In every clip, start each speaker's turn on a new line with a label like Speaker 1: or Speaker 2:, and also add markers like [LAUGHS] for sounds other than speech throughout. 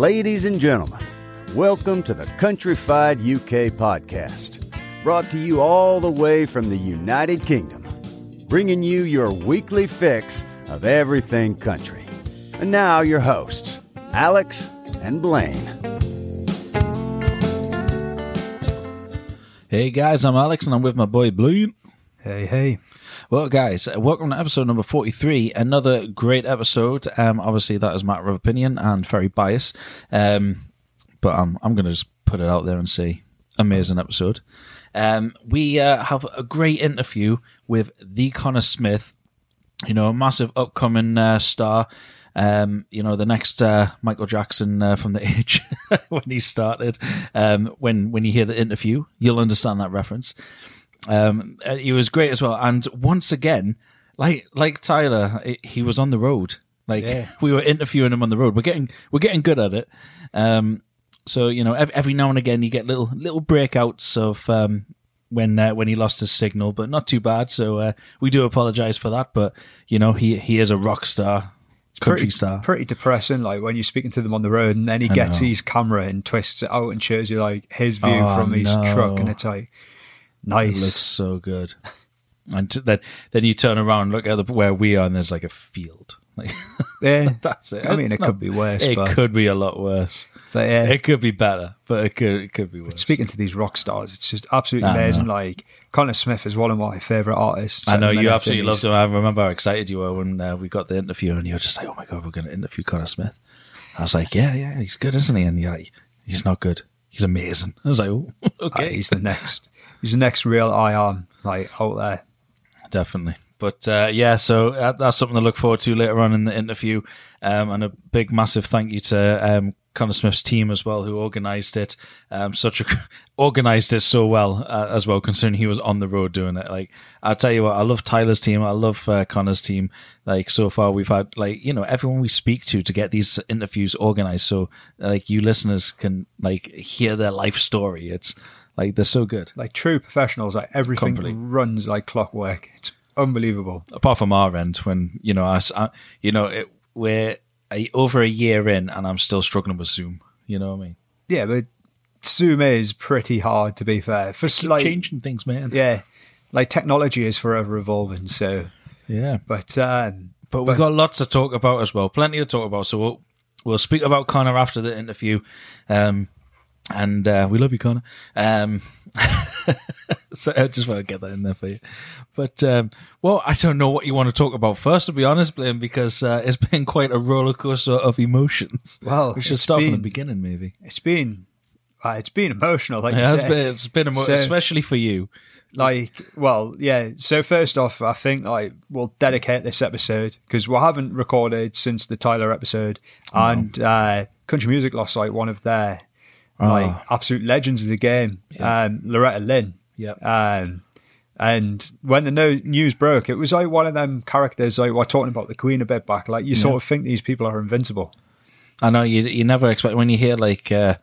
Speaker 1: Ladies and gentlemen, welcome to the Countryfied UK podcast, brought to you all the way from the United Kingdom, bringing you your weekly fix of everything country. And now, your hosts, Alex and Blaine.
Speaker 2: Hey guys, I'm Alex and I'm with my boy Blaine.
Speaker 3: Hey, hey.
Speaker 2: Well, guys, welcome to episode number 43. Another great episode. Um, obviously, that is matter of opinion and very biased. Um, but I'm, I'm going to just put it out there and say amazing episode. Um, we uh, have a great interview with the Connor Smith, you know, a massive upcoming uh, star. Um, you know, the next uh, Michael Jackson uh, from the age [LAUGHS] when he started. Um, when when you hear the interview, you'll understand that reference. Um, uh, he was great as well, and once again, like like Tyler, it, he was on the road. Like
Speaker 3: Yeah. [LAUGHS]
Speaker 2: we were interviewing him on the road. We're getting we're getting good at it. Um, so you know, every, every now and again, you get little little breakouts of um, when uh, when he lost his signal, but not too bad. So uh, we do apologize for that. But you know, he he is a rock star, country
Speaker 3: pretty,
Speaker 2: star.
Speaker 3: Pretty depressing, like when you're speaking to them on the road and then he
Speaker 2: I
Speaker 3: gets
Speaker 2: know.
Speaker 3: his camera and twists it out and shows you like his view
Speaker 2: Oh,
Speaker 3: from his
Speaker 2: no.
Speaker 3: truck and it's like
Speaker 2: It
Speaker 3: nice.
Speaker 2: looks so good. And t- then then you turn around, look at the, where we are, and there's like a field. [LAUGHS] Like
Speaker 3: yeah. [LAUGHS]
Speaker 2: that's it.
Speaker 3: I mean,
Speaker 2: It's
Speaker 3: it
Speaker 2: not-
Speaker 3: could be worse,
Speaker 2: It
Speaker 3: but,
Speaker 2: could be a lot worse.
Speaker 3: but yeah.
Speaker 2: It could be better, but it could it could be worse.
Speaker 3: Speaking to these rock stars, it's just absolutely amazing. Like Connor Smith is one of my favorite artists.
Speaker 2: I know you absolutely loved him. I remember how excited you were when uh, we got the interview, and you were just like, "Oh my god, we're going to interview Connor Smith." I was like, "Yeah, yeah, he's good, isn't he?" And you're like, "He's not good. He's amazing." I was like, oh, [LAUGHS]
Speaker 3: Uh,
Speaker 2: "Okay,
Speaker 3: he's the next. He's the next real I am like out there.
Speaker 2: definitely." But uh, yeah, so uh, that's something to look forward to later on in the interview. Um, and a big, massive thank you to um, Connor Smith's team as well, who organised it. Um, such a [LAUGHS] organised it so well uh, as well, considering he was on the road doing it. Like I'll tell you what, I love Tyler's team, I love uh, Connor's team. Like so far, we've had like you know everyone we speak to to get these interviews organised, so like you listeners can like hear their life story. It's like they're so good.
Speaker 3: Like true professionals, like everything runs like clockwork. It's unbelievable.
Speaker 2: apart from our end when you know us I, you know it, we're a, over a year in and i'm still struggling with zoom you know what i mean
Speaker 3: Yeah, but Zoom is pretty hard to be fair. For like,
Speaker 2: changing things man
Speaker 3: yeah, like technology is forever evolving. So,
Speaker 2: yeah
Speaker 3: but um,
Speaker 2: but we've got lots to talk about as well plenty to talk about so we'll we'll speak about connor after the interview um and uh, we love you connor. Um [LAUGHS] so i just want to get that in there for you. But um well i don't know what you want to talk about first to be honest Blaine, because uh, it's [LAUGHS] been quite a roller coaster of emotions.
Speaker 3: Well,
Speaker 2: we should start from the beginning maybe.
Speaker 3: It's been uh, it's been emotional. Like
Speaker 2: It
Speaker 3: you
Speaker 2: has been, it's been emo-
Speaker 3: So-
Speaker 2: especially for you.
Speaker 3: like well yeah so first off i think like we'll dedicate this episode because we haven't recorded since the tyler episode and uh country music lost like one of their like
Speaker 2: Ah.
Speaker 3: absolute legends of the game
Speaker 2: Yeah.
Speaker 3: um loretta lynn
Speaker 2: Yep.
Speaker 3: um and when the no- news broke it was like one of them characters like we're talking about the queen a bit back like you sort of think these people are invincible
Speaker 2: I know you. You never expect when you hear like uh,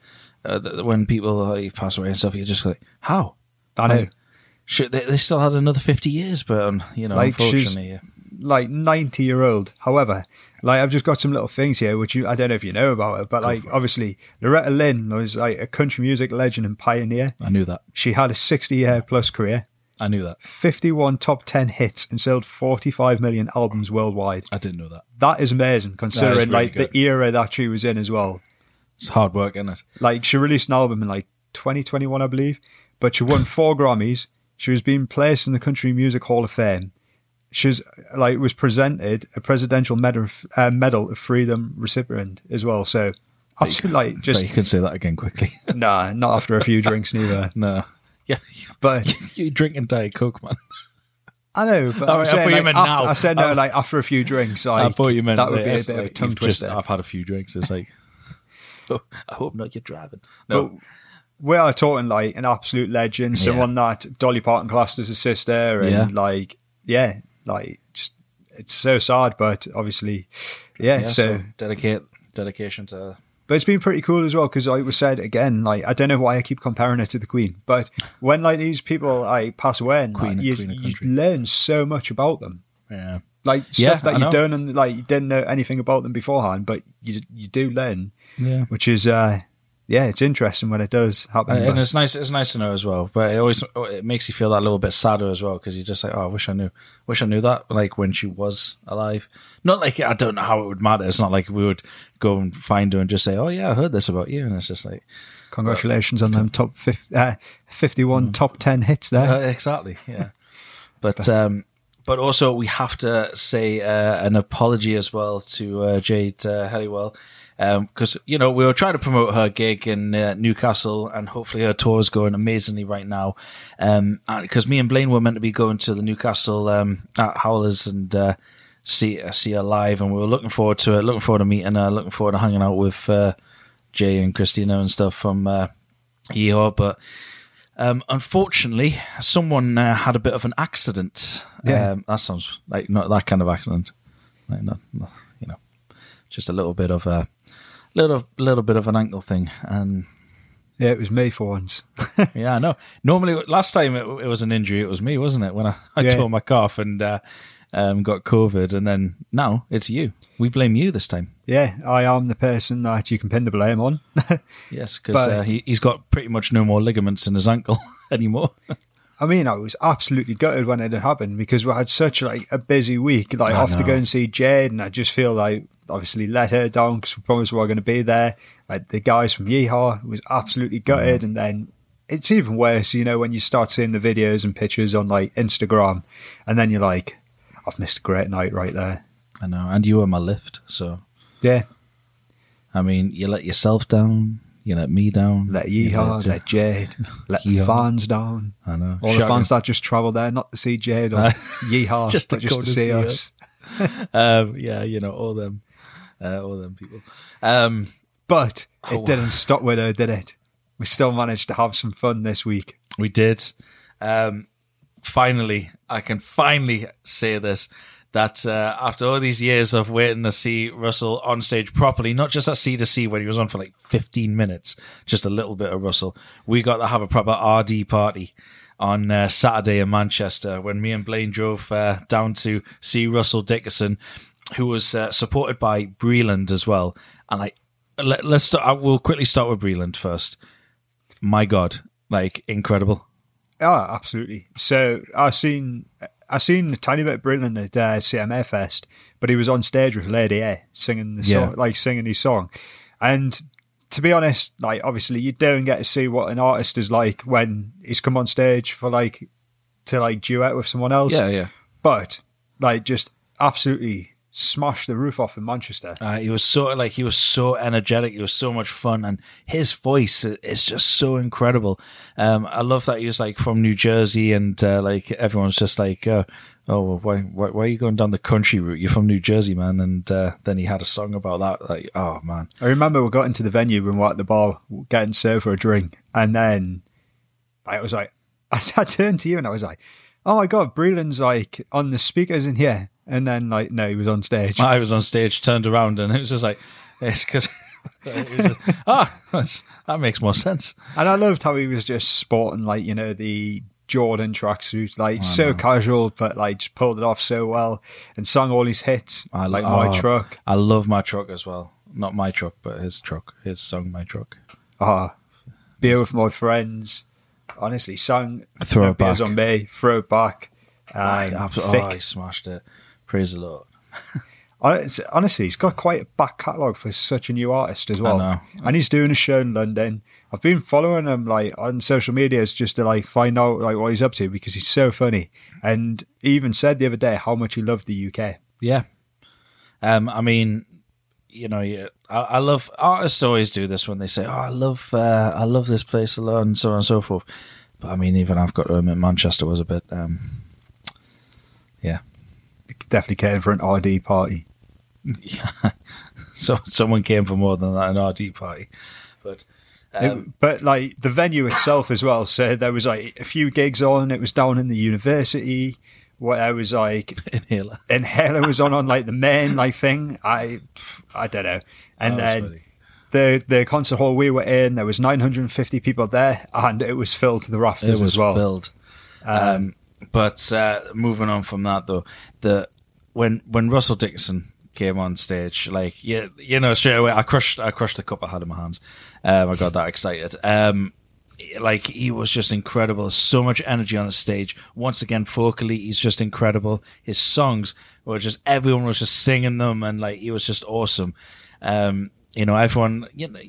Speaker 2: uh, th- when people like, pass away and stuff. You're just like, how?
Speaker 3: i know
Speaker 2: Like, Should they, they still had another fifty years, but um, you know,
Speaker 3: Like,
Speaker 2: unfortunately, yeah.
Speaker 3: like 90 year old. However, like I've just got some little things here, which you, I don't know if you know about it, but like obviously Loretta Lynn was like a country music legend and pioneer.
Speaker 2: I knew that.
Speaker 3: She had a 60 year plus career,
Speaker 2: I knew that.
Speaker 3: 51 top 10 hits, and sold 45 million albums worldwide.
Speaker 2: I didn't know that.
Speaker 3: That is amazing considering
Speaker 2: really
Speaker 3: like
Speaker 2: good.
Speaker 3: the era that she was in as well.
Speaker 2: It's hard work, isn't it?
Speaker 3: Like she released an album in like 2021, I believe, but she won four Grammys. She was being placed in the Country Music Hall of Fame. She was like was presented a presidential medal, uh, medal of freedom recipient as well. So absolutely like just
Speaker 2: you can say that again quickly. [LAUGHS]
Speaker 3: nah, not after a few drinks neither. [LAUGHS]
Speaker 2: no. Yeah,
Speaker 3: But [LAUGHS]
Speaker 2: you're drinking Diet Coke, man.
Speaker 3: I know. But
Speaker 2: right, I
Speaker 3: saying,
Speaker 2: thought you
Speaker 3: like,
Speaker 2: meant
Speaker 3: after-
Speaker 2: now.
Speaker 3: I said no,
Speaker 2: I-
Speaker 3: like after a few drinks. Like,
Speaker 2: I thought you meant
Speaker 3: that would be a bit of a tongue twister.
Speaker 2: I've had a few drinks. It's like, oh, I hope not. You're driving. No,
Speaker 3: But we are talking like an absolute legend, someone that Dolly Parton classed as a sister, and
Speaker 2: Yeah.
Speaker 3: like, yeah, like just it's so sad, but obviously, yeah.
Speaker 2: yeah,
Speaker 3: so,
Speaker 2: so dedicate dedication to
Speaker 3: but it's been pretty cool as well because like was said again, like I don't know why I keep comparing her to the Queen, but when like these people like pass away, and
Speaker 2: Queen-
Speaker 3: like, you, you learn so much about them.
Speaker 2: yeah.
Speaker 3: like
Speaker 2: Yeah,
Speaker 3: stuff that
Speaker 2: I
Speaker 3: you
Speaker 2: know.
Speaker 3: done and like you didn't know anything about them beforehand, but you you do learn,
Speaker 2: Yeah.
Speaker 3: which is uh yeah, it's interesting when it does happen.
Speaker 2: Uh, and it's nice. It's nice to know as well. But it always it makes you feel that little bit sadder as well because you're just like, oh, I wish I knew. Wish I knew that. Like when she was alive. Not like I don't know how it would matter. It's not like we would go and find her and just say, oh yeah, I heard this about you. And it's just like,
Speaker 3: Congratulations on them top 50, uh, 51 top 10 hits there.
Speaker 2: Uh, exactly, yeah. [LAUGHS] But um, but also we have to say uh, an apology as well to uh, Jade uh, Helliwell because you know we were trying to promote her gig in uh, Newcastle and hopefully her tour is going amazingly right now. Because me and Blaine were meant to be going to the Newcastle um, at Howlers and. Uh, See, uh, see her live, and we were looking forward to it. Looking forward to meeting her. Looking forward to hanging out with uh, Jay and Christina and stuff from uh, Yeehaw. But um, unfortunately, someone uh, had a bit of an accident.
Speaker 3: Yeah.
Speaker 2: Um, that sounds like not that kind of accident. Like not, not you know, just a little bit of a little little bit of an ankle thing. And
Speaker 3: Yeah, it was me for once. [LAUGHS]
Speaker 2: yeah, I know. Normally, last time it, it was an injury. It was me, wasn't it? When I, I
Speaker 3: Yeah.
Speaker 2: tore my calf and uh, um, got COVID, and then now it's you. We blame you this time.
Speaker 3: Yeah, I am the person that you can pin the blame on. [LAUGHS]
Speaker 2: Yes, because uh, he, he's got pretty much no more ligaments in his ankle [LAUGHS] anymore.
Speaker 3: I mean, I was absolutely gutted when it had happened because we had such like a busy week, like
Speaker 2: I
Speaker 3: off to
Speaker 2: know.
Speaker 3: go and see Jade, and I just feel like obviously let her down because we promised we were going to be there. Like the guys from Yeehaw was absolutely gutted, and then it's even worse, you know, when you start seeing the videos and pictures on like Instagram, and then you're like, I've missed a great night right there.
Speaker 2: I know, and you were my lift, so
Speaker 3: Yeah,
Speaker 2: I mean, you let yourself down, you let me down,
Speaker 3: let Yeehaw, let [LAUGHS] Jade, let the fans down.
Speaker 2: I know
Speaker 3: All the
Speaker 2: Shocking.
Speaker 3: fans that just travel there, not to see Jade or [LAUGHS] Yeehaw,
Speaker 2: just to
Speaker 3: just to
Speaker 2: to
Speaker 3: see
Speaker 2: see
Speaker 3: us. [LAUGHS]
Speaker 2: um, yeah, you know, all them, uh, all them people. Um,
Speaker 3: But
Speaker 2: Oh.
Speaker 3: it didn't stop with her, did it? We still managed to have some fun this week.
Speaker 2: we did. Um, finally, I can finally say this. That uh, after all these years of waiting to see Russell on stage properly, not just at C to C when he was on for like 15 minutes, just a little bit of Russell, we got to have a proper RD party on uh, Saturday in Manchester when me and Blaine drove uh, down to see Russell Dickerson, who was uh, supported by Breland as well. And like, let, let's start. I will quickly start with Breland first. My God, like incredible.
Speaker 3: Ah, absolutely. So I seen I seen a tiny bit of Breland at uh, CMA Fest, but he was on stage with Lady A singing the
Speaker 2: Yeah.
Speaker 3: song, like singing his song. And to be honest, like obviously you don't get to see what an artist is like when he's come on stage for like to like duet with someone else.
Speaker 2: Yeah, yeah.
Speaker 3: But like just absolutely smashed the roof off in Manchester.
Speaker 2: Uh, he was so like he was so energetic. He was so much fun, and his voice is just so incredible. Um, I love that he was like from New Jersey, and uh, like everyone's just like, uh, "Oh, why, why, why are you going down the country route? You're from New Jersey, man." And uh, then he had a song about that. Like, oh man,
Speaker 3: I remember we got into the venue when we were at the bar getting served for a drink, and then I was like, [LAUGHS] I, turned to you and I was like, "Oh my god, Breland's like on the speakers in here," and then like, no, he was on stage.
Speaker 2: I was on stage, turned around, and it was just like, it's because. [LAUGHS] Ah, that makes more sense.
Speaker 3: And I loved how he was just sporting like you know the Jordan tracksuit, like so
Speaker 2: know.
Speaker 3: casual, but like just pulled it off so well and sung all his hits,
Speaker 2: I
Speaker 3: like
Speaker 2: lo-
Speaker 3: my
Speaker 2: oh.
Speaker 3: truck.
Speaker 2: I love my truck as well. Not my truck, but his truck. His song, my truck.
Speaker 3: Ah, beer with my friends. Honestly, sang
Speaker 2: Throw
Speaker 3: No
Speaker 2: it
Speaker 3: Beers
Speaker 2: back.
Speaker 3: on me, throw it back. Um,
Speaker 2: Abs-
Speaker 3: thick.
Speaker 2: oh, he smashed it. Praise the Lord.
Speaker 3: Honestly, he's got quite a back catalogue for such a new artist as well.
Speaker 2: know.
Speaker 3: And he's doing a show in London. I've been following him like on social medias just to like find out like what he's up to because he's so funny. And he even said the other day how much he loved the UK.
Speaker 2: Yeah. Um, I mean, you know, yeah, I, I love artists always do this when they say, "Oh, I love, uh, I love this place a lot," and so on and so forth. But I mean, even I've got to admit, Manchester was a bit, um, yeah.
Speaker 3: Definitely came for an RD party. [LAUGHS]
Speaker 2: So someone came for more than that an RD party, but
Speaker 3: It-
Speaker 2: um,
Speaker 3: but like the venue itself as well. So there was like a few gigs on. It was down in the university. Where I was like [LAUGHS]
Speaker 2: inhaler.
Speaker 3: Inhaler was on on like the main like thing. I I don't know. And then
Speaker 2: funny.
Speaker 3: the the concert hall we were in, there was 950 people there, and it was filled to the
Speaker 2: it
Speaker 3: rafters
Speaker 2: was
Speaker 3: as well.
Speaker 2: filled. Um, but uh, moving on from that, though, the when when Russell Dickerson came on stage, like you, you know, straight away, I crushed, I crushed the cup I had in my hands. Um, I got that excited. Um, like he was just incredible. So much energy on the stage. Once again, vocally, he's just incredible. His songs were just everyone was just singing them, and like he was just awesome. Um, you know, everyone, you know,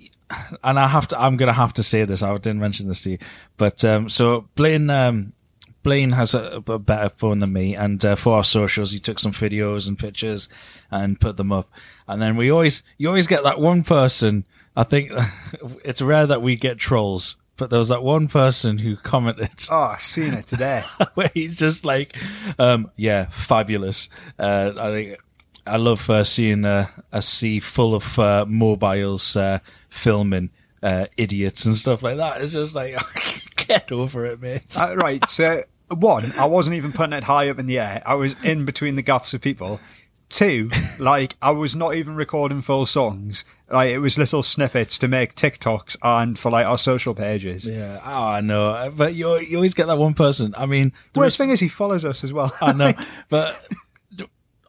Speaker 2: and I have to, I'm gonna have to say this. I didn't mention this to you, but um, so playing um, Blaine has a, a, better phone than me, and uh, for our socials, he took some videos and pictures and put them up. And then we always, you always get that one person. I think [LAUGHS] it's rare that we get trolls, but there was that one person who commented. [LAUGHS]
Speaker 3: Oh, I've seen it today. [LAUGHS]
Speaker 2: where he's just like, um, "Yeah, fabulous." Uh, I think I love uh, seeing a sea full of uh, mobiles uh, filming uh, idiots and stuff like that. It's just like, [LAUGHS] get over it, mate.
Speaker 3: Uh, right. So, one, I wasn't even putting it high up in the air. I was in between the gaps of people. Two, [LAUGHS] like I was not even recording full songs. Like it was little snippets to make TikToks and for like our social pages.
Speaker 2: Yeah, oh, I know, but you you always get that one person. I mean,
Speaker 3: the worst thing is he follows us as well.
Speaker 2: I know, [LAUGHS] but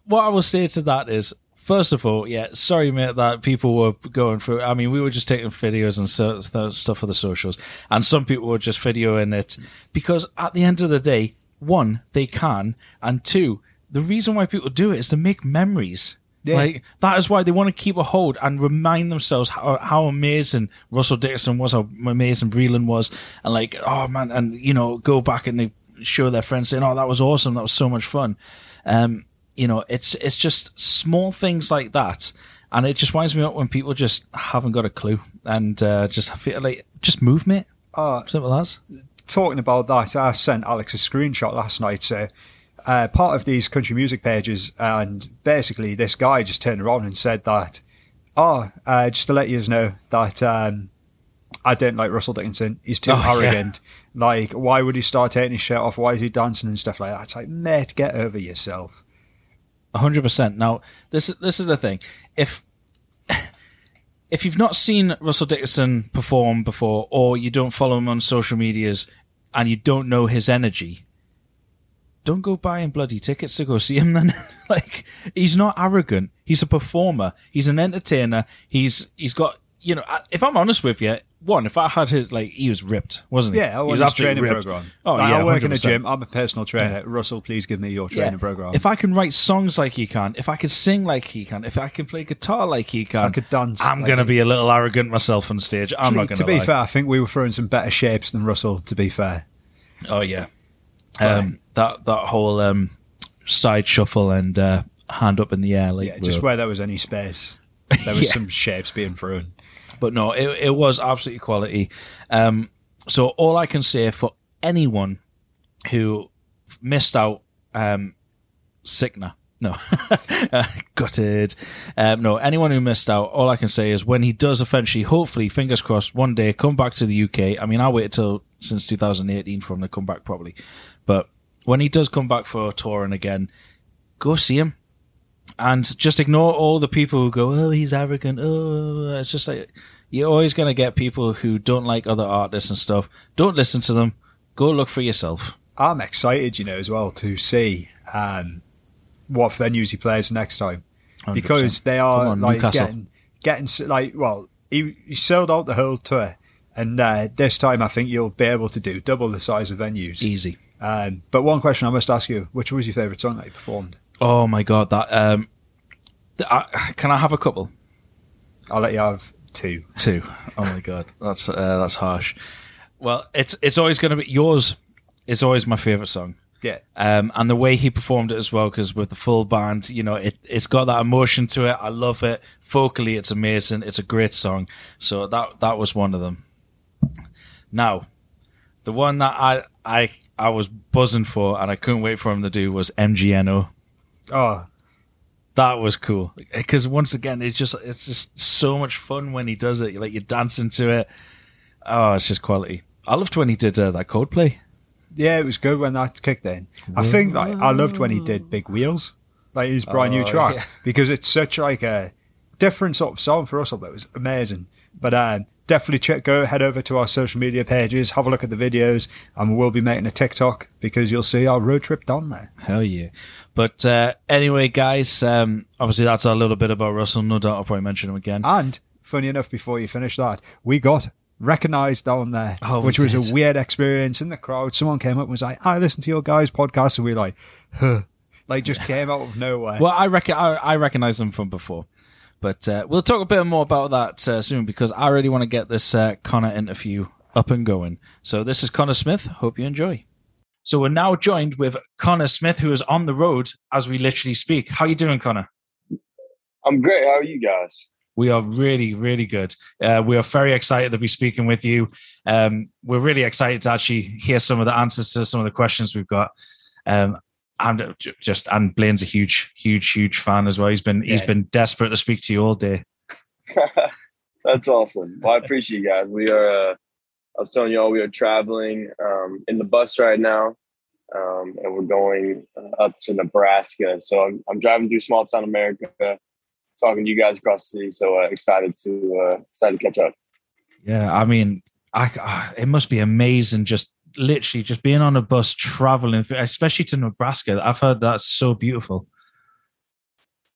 Speaker 2: what I will say to that is, first of all, yeah, sorry, mate, that people were going through. I mean, we were just taking videos and stuff for the socials, and some people were just videoing it because at the end of the day, one, they can, and two, the reason why people do it is to make memories. Yeah. Like that is why they want to keep a hold and remind themselves how, how amazing Russell Dickerson was, how amazing Breland was, and like oh man, and you know go back and they show their friends saying oh that was awesome, that was so much fun. Um, you know, it's it's just small things like that, and it just winds me up when people just haven't got a clue and uh, just feel like just move, mate. Oh, simple as.
Speaker 3: Talking about that, I sent Alex a screenshot last night. So, uh, part of these country music pages, and basically this guy just turned around and said that, oh, uh, just to let you know that um, I don't like Russell Dickerson. He's too oh, arrogant. Yeah. Like, why would he start taking his shirt off? Why is he dancing and stuff like that? It's like, mate, get over yourself
Speaker 2: hundred percent. Now, this this is the thing. If [SIGHS] if you've not seen Russell Dickerson perform before, or you don't follow him on social medias, and you don't know his energy, don't go buying bloody tickets to go see him. Then, [LAUGHS] like, he's not arrogant. He's a performer. He's an entertainer. He's he's got you know. If I'm honest with you, one, if I had his like, he was ripped, wasn't he?
Speaker 3: Yeah, I
Speaker 2: was
Speaker 3: his training ripped. program. Oh like, yeah, I work 100%. in a gym. I'm a personal trainer. Yeah. Russell, please give me your training yeah. program.
Speaker 2: If I can write songs like he can, if I can sing like he can, if I can play guitar like he can,
Speaker 3: if I could dance.
Speaker 2: I'm like gonna be a little arrogant myself on stage. I'm not gonna.
Speaker 3: To be
Speaker 2: lie.
Speaker 3: fair, I think we were throwing some better shapes than Russell. To be fair.
Speaker 2: Oh yeah, um, that that whole um, side shuffle and uh, hand up in the air, like
Speaker 3: yeah, just where there was any space, there was [LAUGHS] yeah. some shapes being thrown.
Speaker 2: But no, it, it was absolutely quality. Um, so all I can say for anyone who missed out, um, Sickner. No, [LAUGHS] gutted. Um, no, anyone who missed out, all I can say is when he does eventually, hopefully, fingers crossed, one day come back to the UK. I mean, I waited till since 2018 for him to come back properly, but when he does come back for a touring again, go see him and just ignore all the people who go, "Oh, he's arrogant." Oh, it's just like you're always going to get people who don't like other artists and stuff. Don't listen to them. Go look for yourself.
Speaker 3: I'm excited, you know, as well to see um, what venues he plays next time 100%. because they are on, like Newcastle. getting getting like well, he, he sold out the whole tour, and uh, this time I think you'll be able to do double the size of venues.
Speaker 2: Easy.
Speaker 3: Um, but one question I must ask you: Which was your favourite song that you performed?
Speaker 2: Oh my god, that um, uh, can I have a couple?
Speaker 3: I'll let you have two.
Speaker 2: Two. Oh my god, [LAUGHS] that's uh, that's harsh. Well, it's it's always going to be yours. Is always my favorite song.
Speaker 3: Yeah.
Speaker 2: Um, and the way he performed it as well, because with the full band, you know, it it's got that emotion to it. I love it. Vocally, it's amazing. It's a great song. So that that was one of them. Now, the one that I I I was buzzing for and I couldn't wait for him to do was MGNO.
Speaker 3: Oh,
Speaker 2: that was cool because once again, it's just it's just so much fun when he does it. Like you dance into it. Oh, it's just quality. I loved when he did uh, that Coldplay.
Speaker 3: Yeah, it was good when that kicked in. I think like I loved when he did Big Wheels, like his brand new oh, track, yeah. because it's such like a different sort of song for us. Although It was amazing. But um, definitely check go head over to our social media pages, have a look at the videos, and we'll be making a TikTok because you'll see our road trip down there.
Speaker 2: Hell yeah! But uh, anyway, guys, um, obviously that's a little bit about Russell. No doubt I'll probably mention him again.
Speaker 3: And funny enough, before you finish that, we got recognized down there,
Speaker 2: Oh,
Speaker 3: which was
Speaker 2: did.
Speaker 3: a weird experience in the crowd. Someone came up and was like, "I listened to your guys' podcast," and we were like, huh. like just came out of nowhere.
Speaker 2: Well, I reckon I, I recognize them from before, but uh, we'll talk a bit more about that uh, soon because I really want to get this uh, Connor interview up and going. So this is Connor Smith. Hope you enjoy. So we're now joined with Connor Smith, who is on the road as we literally speak. How are you doing, Connor?
Speaker 4: I'm great. How are you guys?
Speaker 2: We are really, really good. Uh, we are very excited to be speaking with you. Um, we're really excited to actually hear some of the answers to some of the questions we've got. Um, and j- just and Blaine's a huge, huge, huge fan as well. He's been he's been desperate to speak to you all day. [LAUGHS]
Speaker 4: That's awesome. Well, I appreciate you guys. We are. Uh, I was telling y'all we are traveling um, in the bus right now, um, and we're going uh, up to Nebraska. So I'm, I'm driving through small town America, talking to you guys across the city. So uh, excited to uh, excited to catch up.
Speaker 2: Yeah, I mean, I, ah, it must be amazing just literally just being on a bus traveling especially to Nebraska. I've heard that's so beautiful.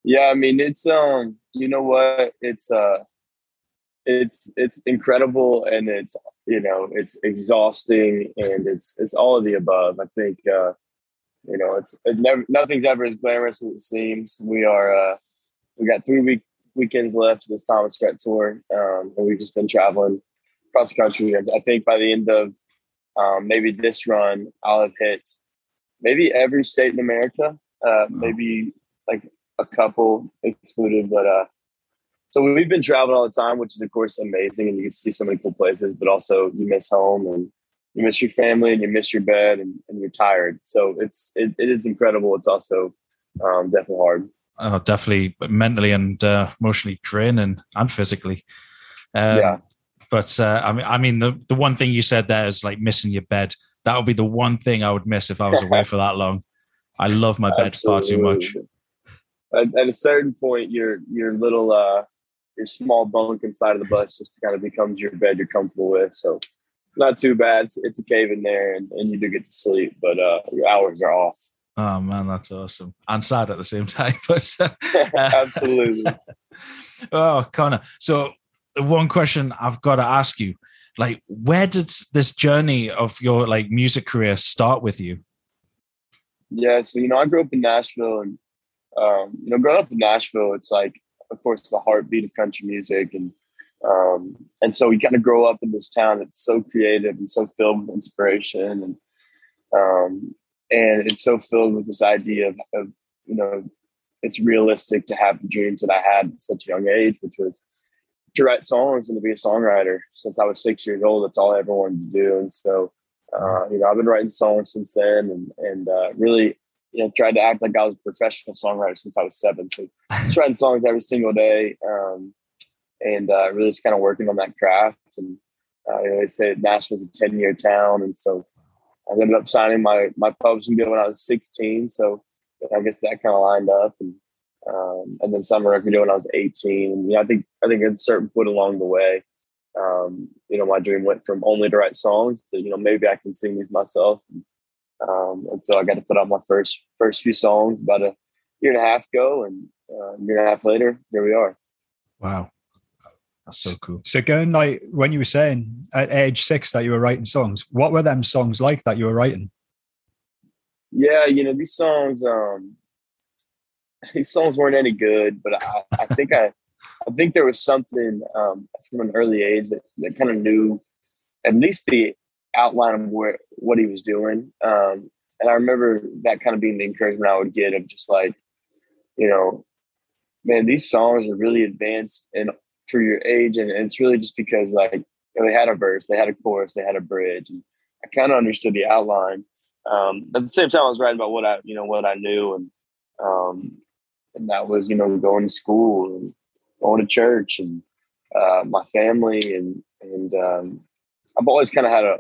Speaker 4: Yeah, I mean it's um you know what it's uh it's it's incredible and it's you know it's exhausting and it's it's all of the above. I think uh you know it's it never nothing's ever as glamorous as it seems. We are uh we got three week weekends left this Thomas Rhett tour um and we've just been traveling across the country. I think by the end of um maybe this run I'll have hit maybe every state in America. Uh maybe like a couple excluded, but uh, so we've been traveling all the time, which is of course amazing, and you can see so many cool places. But also, you miss home and you miss your family and you miss your bed and, and you're tired. So it's it, it is incredible. It's also um, definitely hard.
Speaker 2: Oh, definitely mentally and uh, emotionally draining and physically. Um,
Speaker 4: Yeah.
Speaker 2: But uh, I mean, I mean, the the one thing you said there is like missing your bed. That would be the one thing I would miss if I was away for that long. I love my bed far too much.
Speaker 4: At, at a certain point, your your little uh, your small bunk inside of the bus just kind of becomes your bed you're comfortable with. So not too bad. It's, it's a cave in there, and, and you do get to sleep, but uh, your hours are off.
Speaker 2: Oh man, that's awesome and sad at the same [LAUGHS] time. But uh, [LAUGHS]
Speaker 4: Absolutely. [LAUGHS]
Speaker 2: oh, Connor. So the one question I've got to ask you, like, where did this journey of your like music career start with you?
Speaker 4: Yeah, so you know, I grew up in Nashville, and um, you know, growing up in Nashville, it's like, of course, the heartbeat of country music, and um, and so you kind of grow up in this town that's so creative and so filled with inspiration, and um, and it's so filled with this idea of, of you know, it's realistic to have the dreams that I had at such a young age, which was to write songs and to be a songwriter. Since I was six years old, that's all I ever wanted to do, and so uh, you know, I've been writing songs since then, and and uh, really, you know, tried to act like I was a professional songwriter since I was seven. So, just writing songs every single day, um, and uh, really just kind of working on that craft. And uh, you know, they say Nashville's a ten year town, and so I ended up signing my my publishing deal when I was sixteen. So I guess that kind of lined up, and um, and then summer record deal when I was eighteen. And, you know, I think I think at a certain point along the way um, you know, my dream went from only to write songs to, you know, maybe I can sing these myself. Um, and so I got to put out my first first few songs about a year and a half ago, and uh, a year and a half later, here we are.
Speaker 2: Wow, that's so cool.
Speaker 3: So going like when you were saying at age six that you were writing songs, what were them songs like that you were writing?
Speaker 4: Yeah, you know, these songs, um, [LAUGHS] these songs weren't any good, but I, I think I, I think there was something um, from an early age that, that kind of knew at least the outline of where what he was doing. Um, and I remember that kind of being the encouragement I would get of just like, you know, man, these songs are really advanced and for your age, and, and it's really just because like they had a verse, they had a chorus, they had a bridge, and I kind of understood the outline. Um, at the same time, I was writing about what I, you know, what I knew, and um, and that was, you know, going to school and going to church and uh, my family, and and um, I've always kind of had a,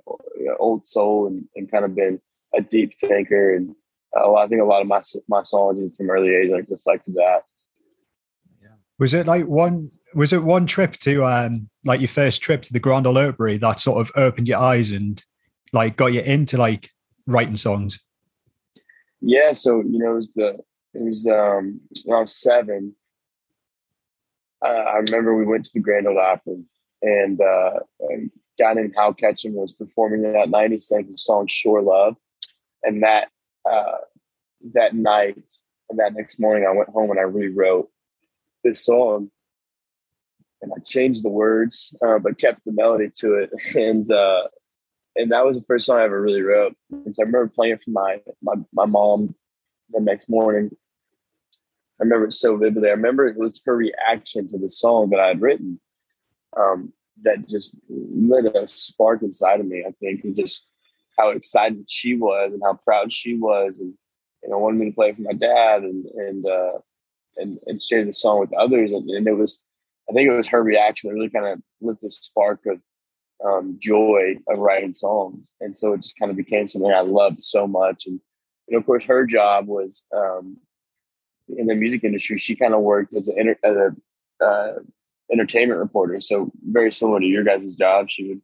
Speaker 4: a old soul and, and kind of been a deep thinker, and uh, I think a lot of my my songs from early age like reflected that.
Speaker 3: Was it like one? Was it one trip to um like your first trip to the Grand Ole Opry that sort of opened your eyes and like got you into like writing songs?
Speaker 4: Yeah, so you know, it was the it was um when I was seven. Uh, I remember we went to the Grand Ole Opry, and uh, a guy named Hal Ketchum was performing that night. He sang the song "Sure Love," and that uh, that night and that next morning, I went home and I rewrote this song, and I changed the words, uh, but kept the melody to it, [LAUGHS] and uh, and that was the first song I ever really wrote. And so I remember playing for my my my mom the next morning. I remember it so vividly. I remember it was her reaction to the song that I had written um, that just lit a spark inside of me. I think, and just how excited she was and how proud she was, and you know, wanted me to play for my dad and and uh, and and share the song with others. And, and it was, I think, it was her reaction that really kind of lit this spark of um, joy of writing songs. And so it just kind of became something I loved so much. And, you know, of course, her job was um, in the music industry. She kind of worked as, an as a uh, entertainment reporter. So very similar to your guys' job. She would,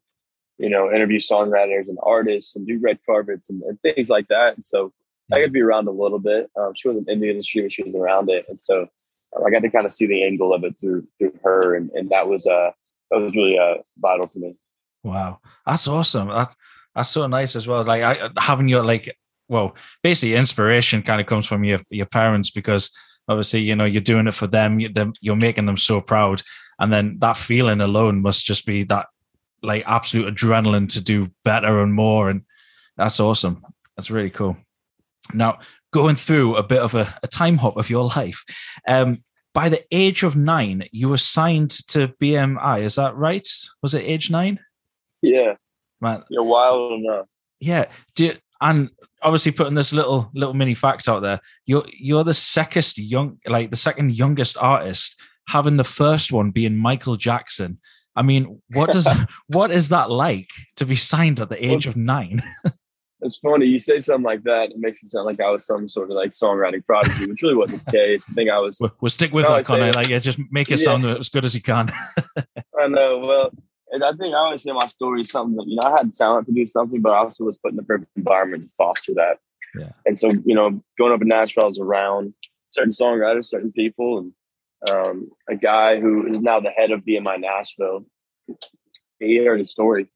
Speaker 4: you know, interview songwriters and artists and do red carpets and, and things like that. And so I got to be around a little bit. Um, she wasn't in the industry, but she was around it. And so um, I got to kind of see the angle of it through through her. And, and that was uh, that was really uh, vital for me.
Speaker 2: Wow, that's awesome. That's that's so nice as well. Like I, having your like, well, basically inspiration kind of comes from your your parents because obviously you know you're doing it for them. You're making them so proud, and then that feeling alone must just be that like absolute adrenaline to do better and more. And that's awesome. That's really cool. Now going through a bit of a, a time hop of your life. Um, by the age of nine, you were signed to BMI. Is that right? Was it age nine?
Speaker 4: Yeah.
Speaker 2: Man.
Speaker 4: You're wild enough.
Speaker 2: Yeah. Do you, and obviously putting this little little mini fact out there, you're you're the second young like the second youngest artist, having the first one being Michael Jackson. I mean, what does [LAUGHS] what is that like to be signed at the age of nine? [LAUGHS]
Speaker 4: it's funny you say something like that. It makes it sound like I was some sort of like songwriting prodigy, which really wasn't the case. I think I was.
Speaker 2: We'll, we'll stick with that, Connor. Like, yeah, just make it yeah. sound as good as you can. [LAUGHS]
Speaker 4: I know. Well, I think I always say my story is something that, you know, I had talent to do something, but I also was put in the perfect environment to foster that.
Speaker 2: Yeah.
Speaker 4: And so, you know, going up in Nashville, I was around certain songwriters, certain people, and um, a guy who is now the head of BMI Nashville. He heard a story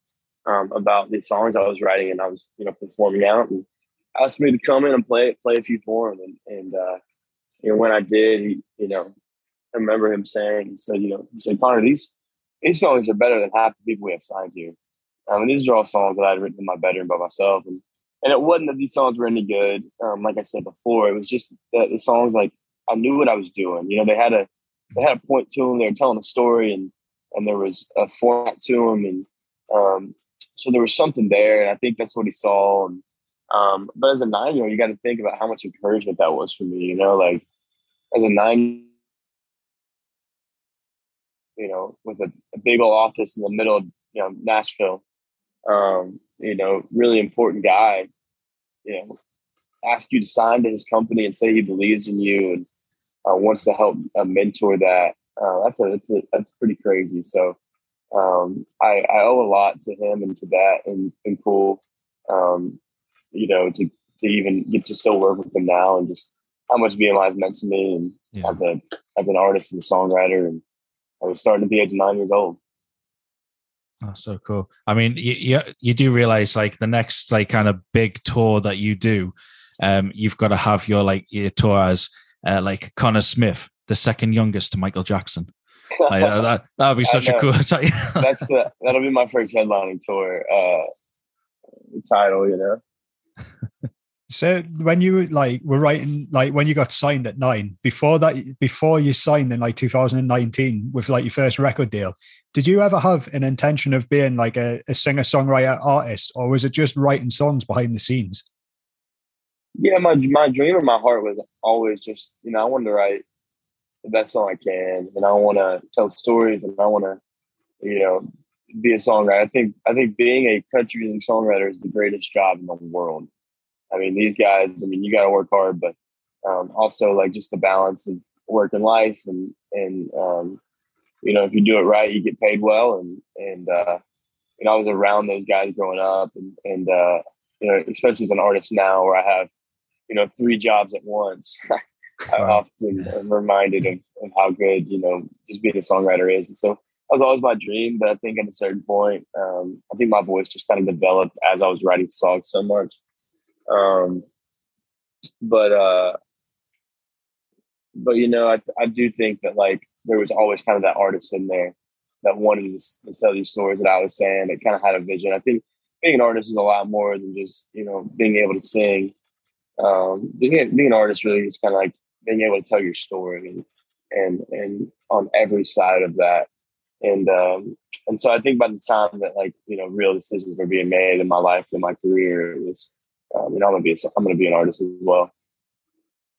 Speaker 4: um, about the songs I was writing, and I was, you know, performing out, and asked me to come in and play play a few for him. And, and uh, you know, when I did, he, you know, I remember him saying, he said, you know, he said, Connor, these these songs are better than half the people we have signed here. I mean, these are all songs that I had written in my bedroom by myself, and and it wasn't that these songs were any good. Um, like I said before, it was just that the songs like I knew what I was doing. You know, they had a they had a point to them. They were telling a story, and and there was a format to them, and um, so there was something there. And I think that's what he saw. And um, but as a nine year old, you got to think about how much encouragement that was for me. You know, like as a nine you know, with a, a big old office in the middle of, you know, Nashville. Um, you know, really important guy, you know, ask you to sign to his company and say he believes in you and uh, wants to help uh, mentor that. Uh, that's a, that's a, that's pretty crazy. So um, I, I owe a lot to him and to that and, and cool, um, you know, to, to even get to still work with him now and just how much BMI has meant to me and yeah. as a as an artist and songwriter and I was starting at the age of nine years old.
Speaker 2: That's so cool. I mean, you, you, you do realize like the next like kind of big tour that you do, um, you've got to have your like your tour as uh, like Connor Smith, the second youngest to Michael Jackson. Like, that that [LAUGHS] would be such a cool. [LAUGHS]
Speaker 4: That's the that'll be my first headlining tour uh, title. You know. [LAUGHS]
Speaker 3: So when you like were writing like when you got signed at nine before that before you signed in like 2019 with like your first record deal, did you ever have an intention of being like a, a singer songwriter artist or was it just writing songs behind the scenes?
Speaker 4: Yeah, my my dream in my heart was always just you know I wanted to write the best song I can and I want to tell stories and I want to you know be a songwriter. I think I think being a country music songwriter is the greatest job in the world I mean, these guys, I mean, you got to work hard, but um, also like just the balance of, work and life, and and um, you know if you do it right, you get paid well, and and uh, you know I was around those guys growing up, and and uh, you know especially as an artist now where I have you know three jobs at once. [LAUGHS] I often am reminded of, of how good you know just being a songwriter is, and so that was always my dream. But I think at a certain point, um, I think my voice just kind of developed as I was writing songs so much. Um, but uh, but you know, I I do think that like there was always kind of that artist in there that wanted to, tell these stories that I was saying. It kind of had a vision. I think being an artist is a lot more than just you know being able to sing. Um, being being an artist really is kind of like being able to tell your story and and and on every side of that and um, and so I think by the time that like you know real decisions were being made in my life and my career, it was um, you know I'm gonna be a, I'm gonna be an artist as well.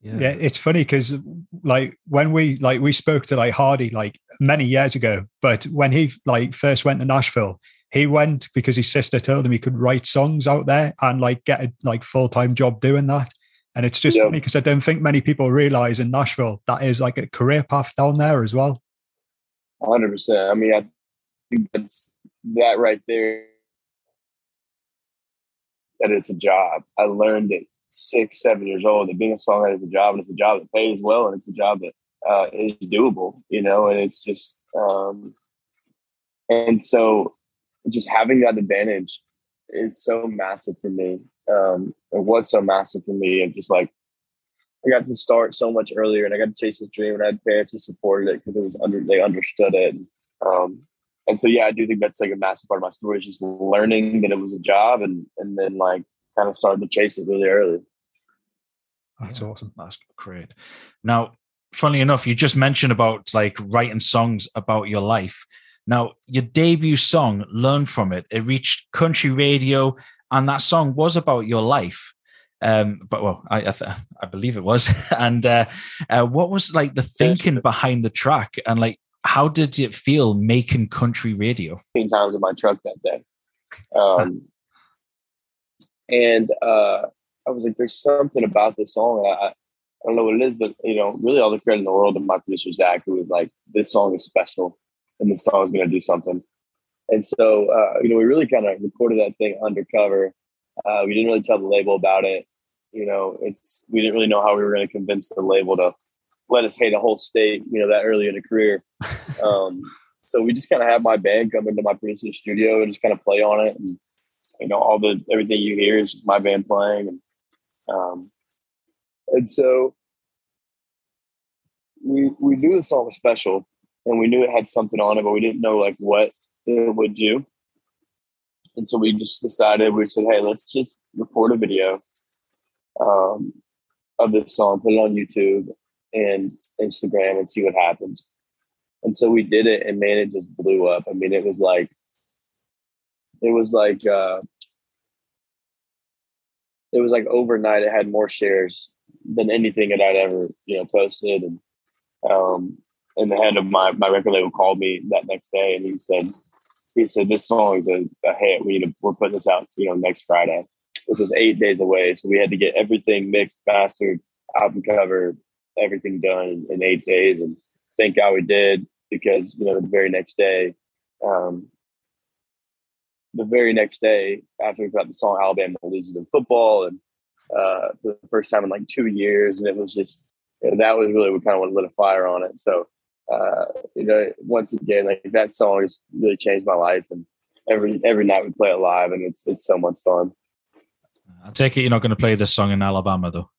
Speaker 3: Yeah, yeah it's funny because like when we like we spoke to like Hardy like many years ago, but when he like first went to Nashville, he went because his sister told him he could write songs out there and like get a like full time job doing that. And it's just funny because I don't think many people realize in Nashville that is like a career path down there as well
Speaker 4: hundred percent. I mean, I think that's that right there. That it's a job. I learned it six, seven years old that being a songwriter is a job, and it's a job that pays well, and it's a job that uh, is doable. You know, and it's just, um, and so just having that advantage is so massive for me. Um, it was so massive for me, and just like I got to start so much earlier, and I got to chase this dream, and I had parents who supported it because it was under they understood it. Um, and so, yeah, I do think that's like a massive part of my story is just learning that it was a job, and and then like kind of started to chase it really early.
Speaker 3: That's awesome.
Speaker 2: That's great. Now, funnily enough, you just mentioned about like writing songs about your life. Now, your debut song, "Learn from It," it reached country radio, and that song was about your life. Um, but well, I I, th- I, believe it was. [LAUGHS] and uh, uh, what was like the thinking behind the track, and like how did it feel making country radio?
Speaker 4: Fifteen times in my truck that day, um, and uh, I was like, "There's something about this song." I, I don't know what it is, but you know, really all the credit in the world to my producer Zach, who was like, "This song is special, and this song is going to do something." And so, uh, you know, we really kind of recorded that thing undercover. Uh, we didn't really tell the label about it you know, it's we didn't really know how we were going to convince the label to let us hate a whole state, you know, that early in a career. [LAUGHS] Um, so we just kind of have my band come into my producer's studio and just kind of play on it, and you know, all the everything you hear is my band playing, and um, and so we we knew the song was special, and we knew it had something on it, but we didn't know like what it would do. And so we just decided we said, hey, let's just record a video um, of this song, put it on YouTube and Instagram and see what happens. And so we did it and man, it just blew up. I mean, it was like, it was like, uh, it was like overnight, it had more shares than anything that I'd ever, you know, posted. And, um, and the head of my, my record label called me that next day and he said, he said, this song is a, a hit. We need to, we're putting this out, you know, next Friday which was eight days away. So we had to get everything mixed, mastered, album cover, everything done in, eight days. And thank God we did because, you know, the very next day, um, the very next day after we put out the song Alabama loses in football and uh, for the first time in like two years. And it was just, you know, that was really what kind of lit a fire on it. So, uh, you know, once again, like that song has really changed my life. And every, every night we play it live and it's, it's so much fun.
Speaker 2: I take it you're not going to play this song in Alabama, though.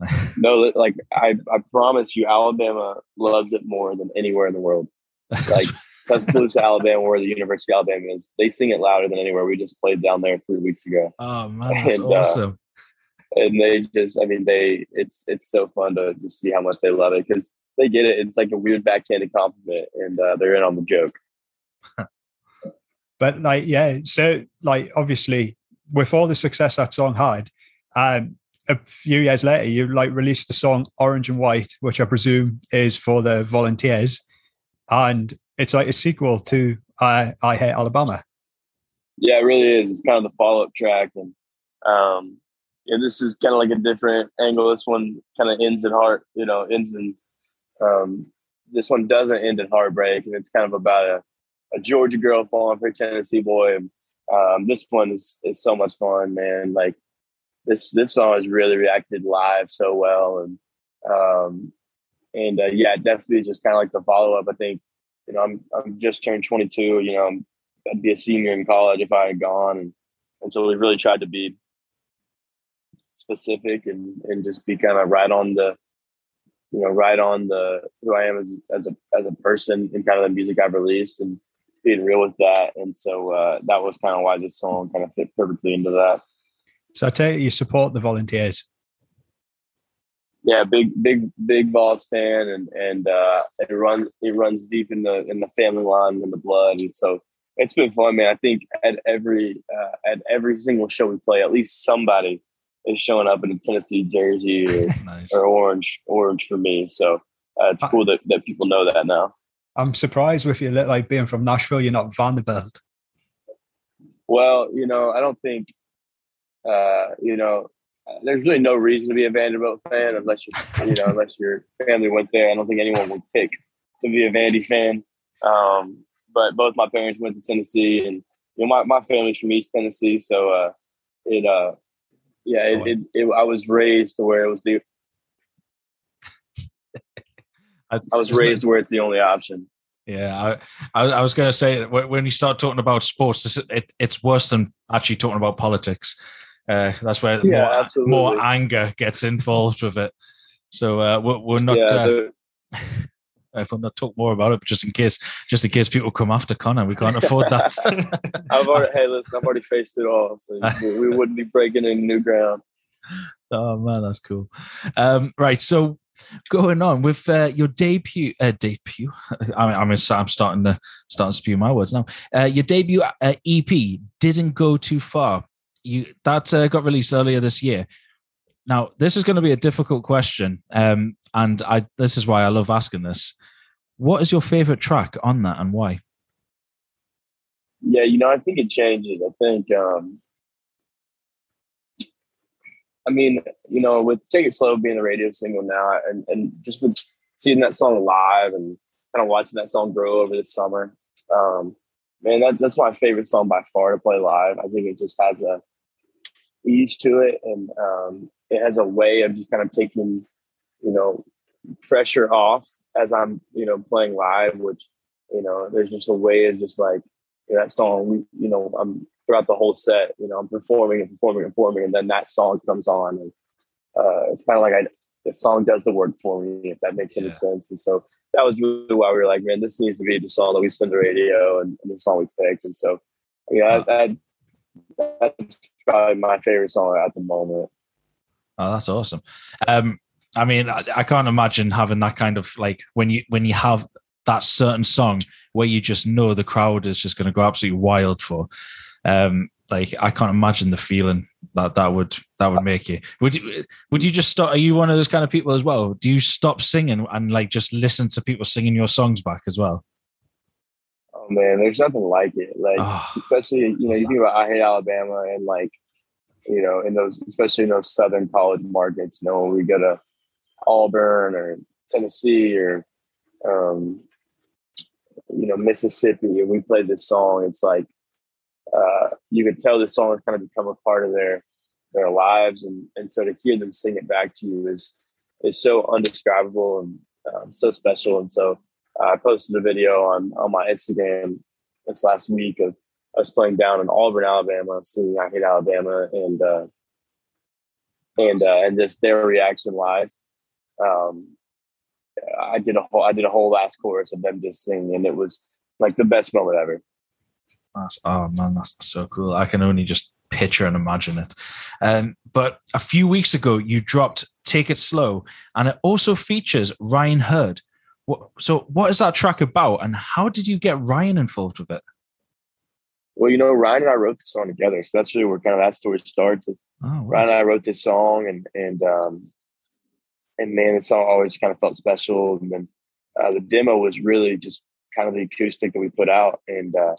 Speaker 2: [LAUGHS]
Speaker 4: no, like I, I promise you, Alabama loves it more than anywhere in the world. [LAUGHS] Like Tuscaloosa, Alabama, where the University of Alabama is, they sing it louder than anywhere. We just played down there three weeks ago.
Speaker 2: Oh man, [LAUGHS] that's and, uh, awesome!
Speaker 4: Uh, and they just, I mean, they, it's, it's so fun to just see how much they love it because they get it. It's like a weird backhanded compliment, and uh, they're in on the joke.
Speaker 3: but like, yeah, so like, obviously, with all the success that song had, um, a few years later, you like released the song Orange and White, which I presume is for the volunteers. And it's like a sequel to I, I Hate Alabama.
Speaker 4: Yeah, it really is. It's kind of the follow up track. And um, yeah, this is kind of like a different angle. This one kind of ends at heart, you know, ends in Um, this one doesn't end in heartbreak, and it's kind of about a, a Georgia girl falling for a Tennessee boy. Um, this one is is so much fun, man. Like this this song has really reacted live so well, and um, and uh, yeah, definitely just kind of like the follow up. I think you know I'm I'm just turned 22. You know, I'd be a senior in college if I had gone, and and so we really tried to be specific and and just be kind of right on the you know right on the who I am as as a as a person and kind of the music I've released and being real with that. And so uh, that was kind of why this song kind of fit perfectly into that.
Speaker 3: So I take it you support the volunteers.
Speaker 4: Yeah, big, big, big ball stand, and and uh, it runs it runs deep in the in the family line in the blood, and so it's been fun, man. I think at every uh, at every single show we play, at least somebody is showing up in a Tennessee jersey or, [LAUGHS] nice. or orange orange for me. So uh, it's cool that, that people know that now.
Speaker 3: I'm surprised with you like being from Nashville, you're not Vanderbilt.
Speaker 4: Well, you know, I don't think uh, you know, there's really no reason to be a Vanderbilt fan unless you you know unless your family went there. I don't think anyone would pick to be a Vandy fan. Um, but both my parents went to Tennessee, and you know my, my family's from East Tennessee, so uh, it uh, yeah, it, it, it, I was raised to where it was the [LAUGHS] I was raised where it's the only option.
Speaker 2: Yeah, I, I, I was going to say when you start talking about sports, it, it's worse than actually talking about politics. Uh, that's where yeah, more, more, anger gets involved with it. So uh, we're, we're, not. Yeah, uh, if I'm [LAUGHS] not talk more about it, but just in case, just in case people come after Connor, we can't afford [LAUGHS] that. [LAUGHS]
Speaker 4: I've already, hey, listen, I've already faced it all, so we wouldn't be breaking any new ground.
Speaker 2: Oh man, that's cool. Um, right, so going on with uh, your debut, uh, debut. I mean, I'm, I'm starting to starting to spew my words now. Uh, your debut uh, EP didn't go too far. You that uh, got released earlier this year. Now, this is going to be a difficult question, um, and I this is why I love asking this. What is your favorite track on that, and why?
Speaker 4: Yeah, you know, I think it changes. I think, um, I mean, you know, with "Take It Slow" being the radio single now, and and just seeing that song live and kind of watching that song grow over the summer, um, man, that, that's my favorite song by far to play live. I think it just has a ease to it, and um, it has a way of just kind of taking, you know, pressure off as I'm, you know, playing live, which, you know, there's just a way of just like you know, that song, we, you know, I'm throughout the whole set, you know, I'm performing and performing and performing, and then that song comes on, and uh, it's kind of like I, the song does the work for me, if that makes any sense. And so that was really why we were like, man, this needs to be the song that we send to radio and, and the song we picked. And so, yeah, that, that's probably my favorite song at the moment.
Speaker 2: Oh, that's awesome. Um, I mean, I, I, can't imagine having that kind of like when you when you have that certain song where you just know the crowd is just going to go absolutely wild for. Um, like I can't imagine the feeling that that would that would make you. Would you would you just stop? Are you one of those kind of people as well? Do you stop singing and like just listen to people singing your songs back as well?
Speaker 4: Man, there's nothing like it. Like especially you know you think about I hate Alabama and like you know, in those, especially in those southern college markets, you know, when we go to Auburn or Tennessee or, um, you know, Mississippi, and we played this song, it's like uh, you could tell this song has kind of become a part of their their lives, and and so to hear them sing it back to you is is so undescribable and um, so special. And so I posted a video on on my Instagram this last week of us playing down in Auburn, Alabama, singing "I Hate Alabama," and uh, and uh, and just their reaction live. Um, I did a whole I did a whole last chorus of them just singing, and it was like the best moment ever.
Speaker 2: That's, oh man, that's so cool. I can only just picture and imagine it. Um, but a few weeks ago, you dropped "Take It Slow," and it also features Ryan Hurd. So, what is that track about, and how did you get Ryan involved with it?
Speaker 4: Well, you know, Ryan and I wrote the song together, so that's really where kind of that story starts. Oh, wow. Ryan and I wrote this song, and and um, and man, the song always kind of felt special. And then uh, the demo was really just kind of the acoustic that we put out, and uh,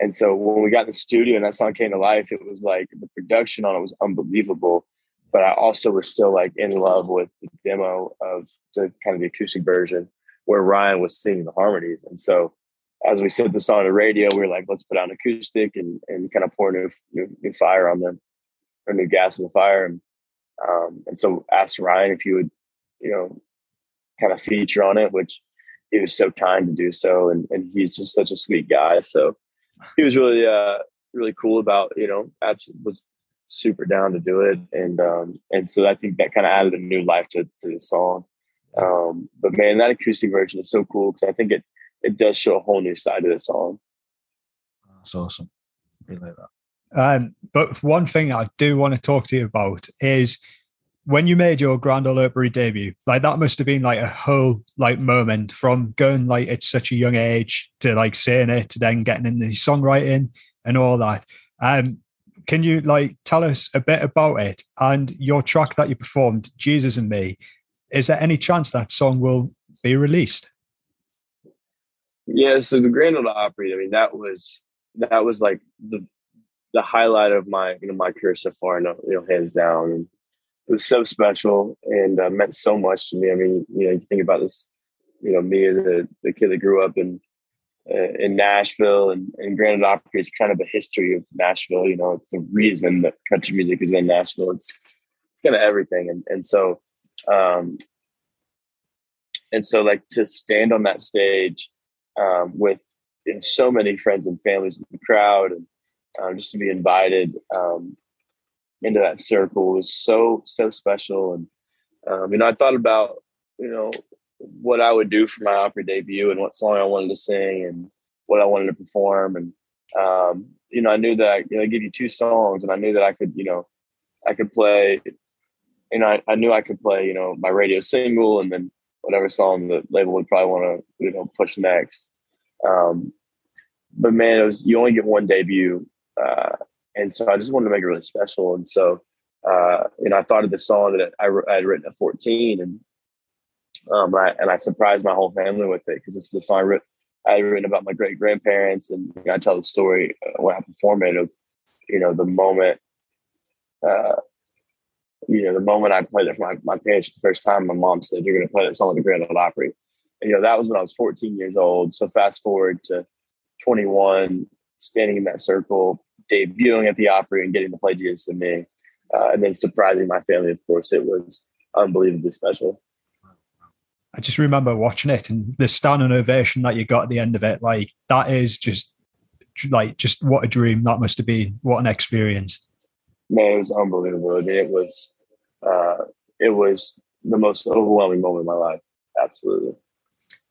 Speaker 4: and so when we got in the studio and that song came to life, it was like the production on it was unbelievable. but I also was still like in love with the demo of the kind of the acoustic version where Ryan was singing the harmonies. And so as we set the song on the radio, we were like, let's put on acoustic and, and kind of pour new, new, new fire on them or new gas in the fire. And, um, and so asked Ryan if he would, you know, kind of feature on it, which he was so kind to do so. And, and he's just such a sweet guy. So he was really, uh, really cool about, you know, absolutely was super down to do it. And, um, and so I think that kind of added a new life to, to the song. Um, but man, that acoustic version is so cool because I think it, it does show a whole new side of the song.
Speaker 2: That's awesome. Really like that.
Speaker 3: Um, but one thing I do want to talk to you about is when you made your Grand Ole Opry debut, like that must have been like a whole like moment from going like at such a young age to like saying it to then getting in the songwriting and all that. Um, can you like tell us a bit about it and your track that you performed, Jesus and Me? Is there any chance that song will be released?
Speaker 4: Yeah, so the Grand Ole Opry, I mean, that was that was like the the highlight of my you know my career so far. You know, hands down, it was so special and uh, meant so much to me. I mean, you know, you think about this, you know, me as a the kid that grew up in uh, in Nashville and, and Grand Ole Opry is kind of a history of Nashville. You know, it's the reason that country music is in Nashville. It's, it's kind of everything, and and so, um, and so like to stand on that stage um, with so many friends and families in the crowd and um, just to be invited um, into that circle was so so special. And um, you know i thought about you know what i would do for my Opry debut and what song i wanted to sing and what i wanted to perform. And um, you know i knew that you know, I give you two songs and i knew that i could you know i could play know I, I knew i could play you know my radio single and then whatever song the label would probably want to you know push next um, but man, it was you only get one debut, uh, and so I just wanted to make it really special. And so, uh, you know, I thought of the song that I, I had written at 14, and um, I, and I surprised my whole family with it because this it's the song I, wrote, I had written about my great grandparents, and I tell the story uh, when I perform it of you know the moment. Uh, you know, the moment I played it for my, my parents the first time, my mom said, You're going to play that song at the Grand Ole Opry And, you know, that was when I was 14 years old. So fast forward to 21, standing in that circle, debuting at the Opry and getting to play Jesus and me, uh, and then surprising my family. Of course, it was unbelievably special.
Speaker 3: I just remember watching it and the standing ovation that you got at the end of it. Like that is just like just what a dream that must have been. What an experience.
Speaker 4: Man, it was unbelievable. I mean, it was uh, it was the most overwhelming moment of my life. Absolutely.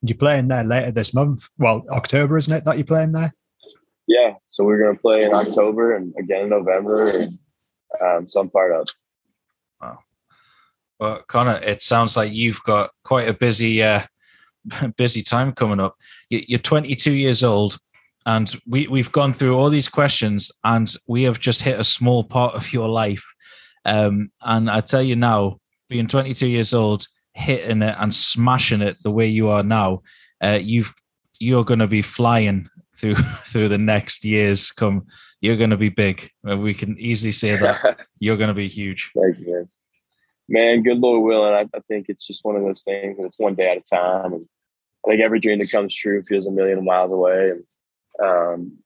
Speaker 3: You're playing there later this month. Well, October, isn't it, that you're playing there?
Speaker 4: Yeah. So we're going to play in October and again in November. And um, so I'm fired up.
Speaker 2: Wow. Well, Connor, it sounds like you've got quite a busy, uh, [LAUGHS] busy time coming up. You're 22 years old, and we we've gone through all these questions, and we have just hit a small part of your life. Um, and I tell you now, being 22 years old, hitting it and smashing it the way you are now, uh, you've you're going to be flying through [LAUGHS] through the next years. Come, you're going to be big. Uh, we can easily say that [LAUGHS] you're going to be huge.
Speaker 4: Thank you, man. Man, good Lord willing, I, I think it's just one of those things, and it's one day at a time. And I think every dream that comes true feels a million miles away. And um,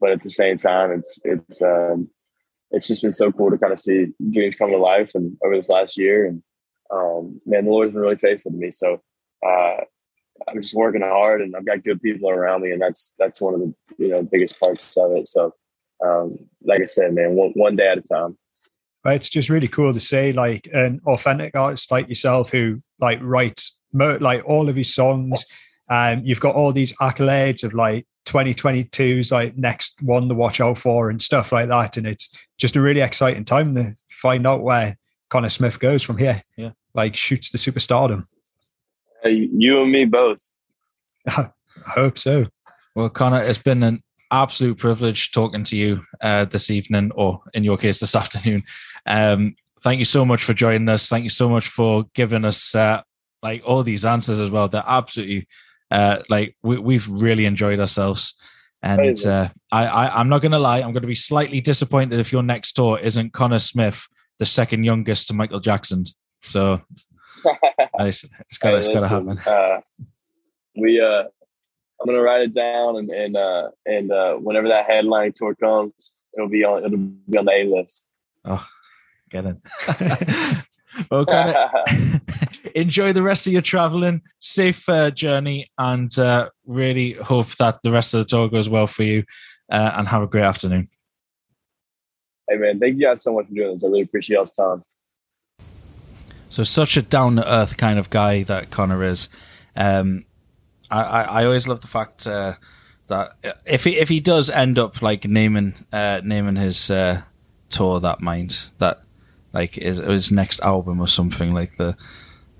Speaker 4: but at the same time, it's it's um, it's just been so cool to kind of see dreams come to life and over this last year and um, man, the Lord's been really faithful to me. So uh, I'm just working hard, and I've got good people around me, and that's that's one of the you know biggest parts of it. So, um, like I said, man, one one day at a time.
Speaker 3: It's just really cool to see like an authentic artist like yourself who like writes like all of his songs. Um, you've got all these accolades of like 2022's like next one to watch out for and stuff like that, and it's just a really exciting time to find out where Connor Smith goes from here.
Speaker 2: Yeah.
Speaker 3: Like shoots the superstardom.
Speaker 4: Uh, you and me both. [LAUGHS]
Speaker 3: I hope so.
Speaker 2: Well, Connor, it's been an absolute privilege talking to you uh, this evening, or in your case, this [LAUGHS] afternoon. Um, thank you so much for joining us. Thank you so much for giving us uh, like all these answers as well. They're absolutely uh, like we, have really enjoyed ourselves. And uh, I, I, I'm not going to lie, I'm going to be slightly disappointed if your next tour isn't Connor Smith the second youngest to Michael Jackson. So [LAUGHS] it's, it's got
Speaker 4: Hey,
Speaker 2: to happen.
Speaker 4: Uh, we uh, I'm gonna write it down, and and uh, and uh, whenever that headline tour comes, it'll be on it'll be on the A list.
Speaker 2: Oh, get it. [LAUGHS] well, of [LAUGHS] enjoy the rest of your traveling. Safe uh, journey, and uh, really hope that the rest of the tour goes well for you. Uh, and have a great afternoon.
Speaker 4: hey man, thank you guys so much for doing this. I really appreciate y'all's time.
Speaker 2: So such a down to earth kind of guy that Connor is. Um, I, I, I always love the fact uh, that if he if he does end up like naming uh, naming his uh, tour that mind that like his, his next album or something like the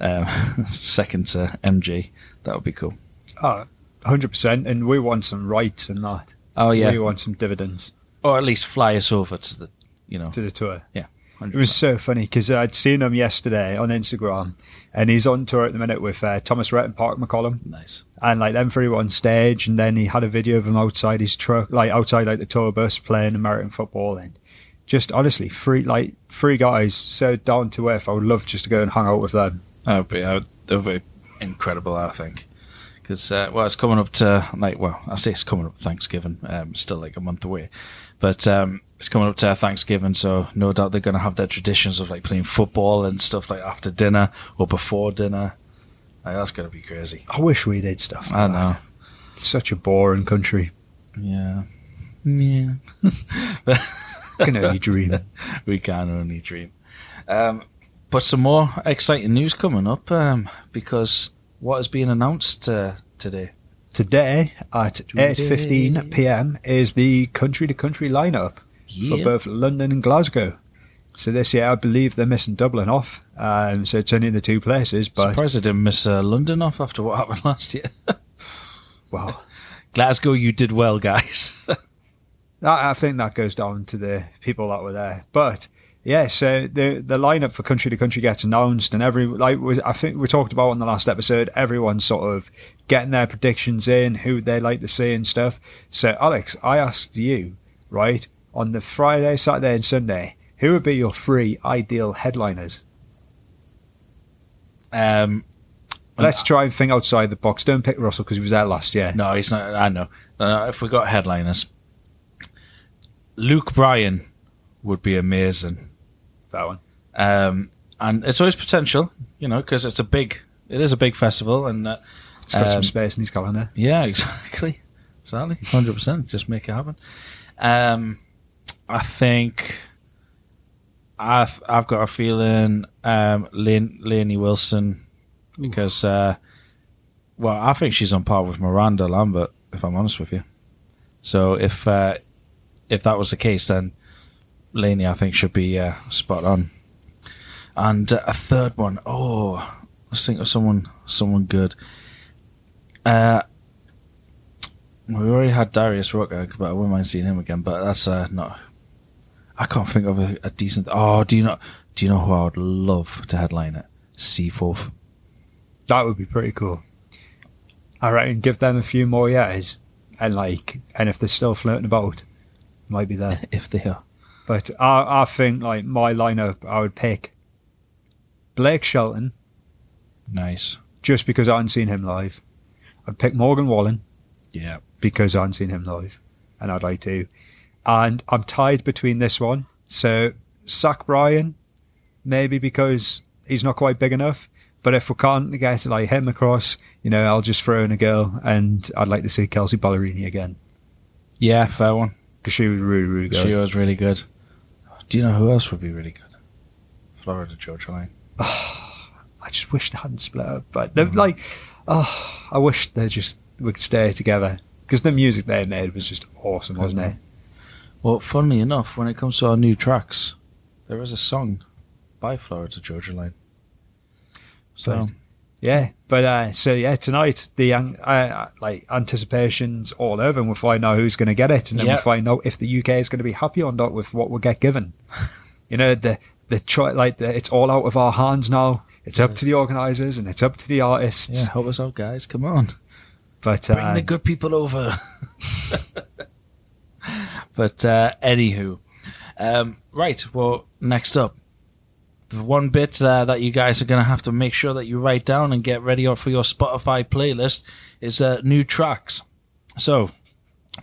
Speaker 2: um, [LAUGHS] second to MG that would be cool.
Speaker 3: Oh, 100%. And we want some rights and that.
Speaker 2: Oh yeah,
Speaker 3: We want some dividends
Speaker 2: or at least fly us over to the you know
Speaker 3: to the tour.
Speaker 2: yeah.
Speaker 3: It was so funny because I'd seen him yesterday on Instagram and he's on tour at the minute with uh, Thomas Rhett and Parker McCollum.
Speaker 2: nice.
Speaker 3: and like them three were on stage and then he had a video of him outside his truck like outside like the tour bus playing American football and just honestly three like three guys so down to earth I would love just to go and hang out with them
Speaker 2: That would be that would, that would be incredible, I think. Because uh, well, it's coming up to like well, I say it's coming up Thanksgiving, um, still like a month away, but um, it's coming up to Thanksgiving, so no doubt they're going to have their traditions of like playing football and stuff like after dinner or before dinner. Like, that's going to be crazy.
Speaker 3: I wish we did stuff
Speaker 2: I
Speaker 3: like
Speaker 2: know.
Speaker 3: that. It's such a boring country
Speaker 2: Yeah, yeah. [LAUGHS]
Speaker 3: I can only dream [LAUGHS]
Speaker 2: we can only dream. Um, but some more exciting news coming up um, because what is being announced uh, today?
Speaker 3: today at 8.15pm is the country to country lineup for both London and Glasgow so this year I believe they're missing Dublin off um, so it's only the two places but
Speaker 2: Surprised I didn't miss uh, London off after what happened [LAUGHS] last year.
Speaker 3: wow [LAUGHS]
Speaker 2: Glasgow, you did well, guys. [LAUGHS]
Speaker 3: I I think that goes down to the people that were there. But yeah, so the the lineup for country to country gets announced, and every like we, I think we talked about in the last episode, everyone's sort of getting their predictions in, who they like to see and stuff. So Alex, I asked you right on the Friday, Saturday, and Sunday, who would be your three ideal headliners?
Speaker 2: um,
Speaker 3: Let's try and think outside the box. Don't pick Russell because he was there last year.
Speaker 2: no, he's not. I know. No, no, if we got headliners, Luke Bryan would be amazing.
Speaker 3: That one.
Speaker 2: Um, and it's always potential, you know, because it's a big, it is a big festival, and uh,
Speaker 3: It's got some
Speaker 2: Um,
Speaker 3: space in his calendar.
Speaker 2: Yeah, [LAUGHS] exactly. Exactly. Hundred percent. Just make it happen. Um, I think I've I've got a feeling um, Lainey Wilson because uh, well, I think she's on par with Miranda Lambert. If I'm honest with you, so if uh, if that was the case, then Lainey I think should be uh, spot on. And uh, a third one, oh, let's think of someone someone good. Uh, we already had Darius Rucker, but I wouldn't mind seeing him again. But that's uh, not. I can't think of a, a decent. Oh, do you know? Do you know who I would love to headline it? Seaforth.
Speaker 3: That would be pretty cool. I reckon give them a few more years, and like, and if they're still floating about, might be there. [LAUGHS]
Speaker 2: if they are.
Speaker 3: But I, I think like my lineup, I would pick Blake Shelton
Speaker 2: Nice.
Speaker 3: just because I hadn't seen him live. I'd pick Morgan Wallen
Speaker 2: Yeah.
Speaker 3: because I hadn't seen him live, and I'd like to. And I'm tied between this one. So Zach Bryan, maybe because he's not quite big enough. But if we can't get like him across, you know, I'll just throw in a girl, and I'd like to see Kelsea Ballerini again
Speaker 2: Yeah, fair one.
Speaker 3: because she was really, really good.
Speaker 2: She was really good. Do you know who else would be really good? Florida Georgia Line. [SIGHS]
Speaker 3: I just wish they hadn't split up, but they're mm-hmm. like, oh, I wish they just would stay together because the music they made was just awesome, wasn't it? Mm-hmm.
Speaker 2: Well, funnily enough, when it comes to our new tracks, there is a song by Florida Georgia Line. So
Speaker 3: Right. Yeah, but uh, so yeah, tonight the uh, like anticipations all over, and we'll find out who's going to get it, and then
Speaker 2: Yeah.
Speaker 3: we'll find out if the UK is going to be happy or not with what we get given. [LAUGHS] you know, the the try like the, it's all out of our hands now. It's up to the organisers and it's up to the artists.
Speaker 2: yeah, help us out, guys. Come on.
Speaker 3: But
Speaker 2: Bring
Speaker 3: uh,
Speaker 2: the good people over. [LAUGHS] but uh, anywho, um, right. Well, next up, one bit uh, that you guys are going to have to make sure that you write down and get ready for your Spotify playlist is uh, new tracks. So,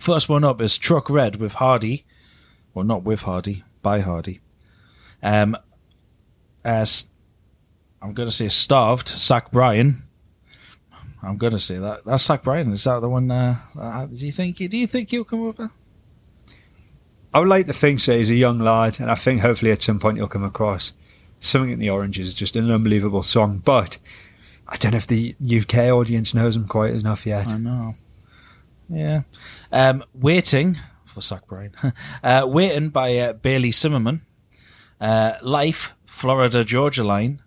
Speaker 2: first one up is Truck Bed with Hardy. Well, not with Hardy, by Hardy. Um, as I'm going to say Starved, Zach Bryan. I'm going to say that. That's Zach Bryan. Is that the one? Uh, uh, do you think? Do you think he'll come over?
Speaker 3: I would like to think so. He's a young lad, and I think hopefully at some point he'll come across something in the orange is just an unbelievable song. But I don't know if the UK audience knows him quite enough yet.
Speaker 2: I know. Yeah. Um, Waiting for Zach Bryan. uh, Waiting by uh, Bailey Zimmerman. Uh, Life, Florida Georgia Line.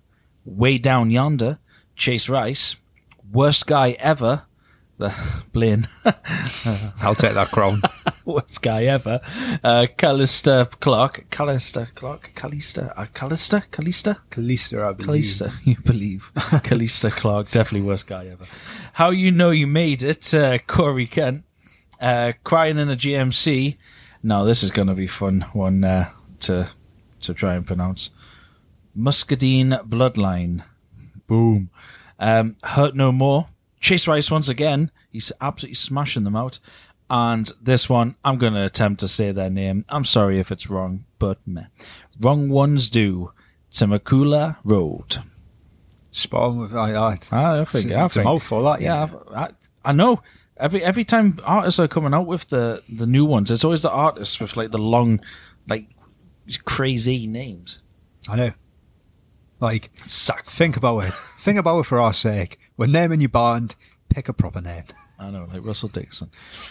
Speaker 2: Way Down Yonder, Chase Rice. Worst Guy Ever, the [LAUGHS] Blaine. [LAUGHS]
Speaker 3: I'll take that crown. [LAUGHS]
Speaker 2: Worst guy ever. Uh, Callista Clark. Callista Clark. Callista. Uh, Callista? Callista?
Speaker 3: Callista, I believe.
Speaker 2: Callista, you believe. Callista Clark, definitely worst guy ever. How You Know You Made It, uh, Corey Kent. Uh, Crying in a GMC. Now, this is going to be fun one uh, to to try and pronounce. Muscadine Bloodline. Boom. Um, Hurt No More. Chase Rice once again. He's absolutely smashing them out. And this one, I'm going to attempt to say their name. I'm sorry if it's wrong, but meh. Wrong ones do. Temecula Road.
Speaker 3: Spot on with I, I,
Speaker 2: Ah, I think,
Speaker 3: it's,
Speaker 2: I
Speaker 3: it's a mouthful, that,
Speaker 2: yeah,
Speaker 3: yeah.
Speaker 2: I, I, I know. Every every time artists are coming out with the the new ones, it's always the artists with like the long, like crazy names.
Speaker 3: I know. Like, think about it. think about it for our sake. When naming your band, pick a proper name.
Speaker 2: I know, like Russell Dickerson,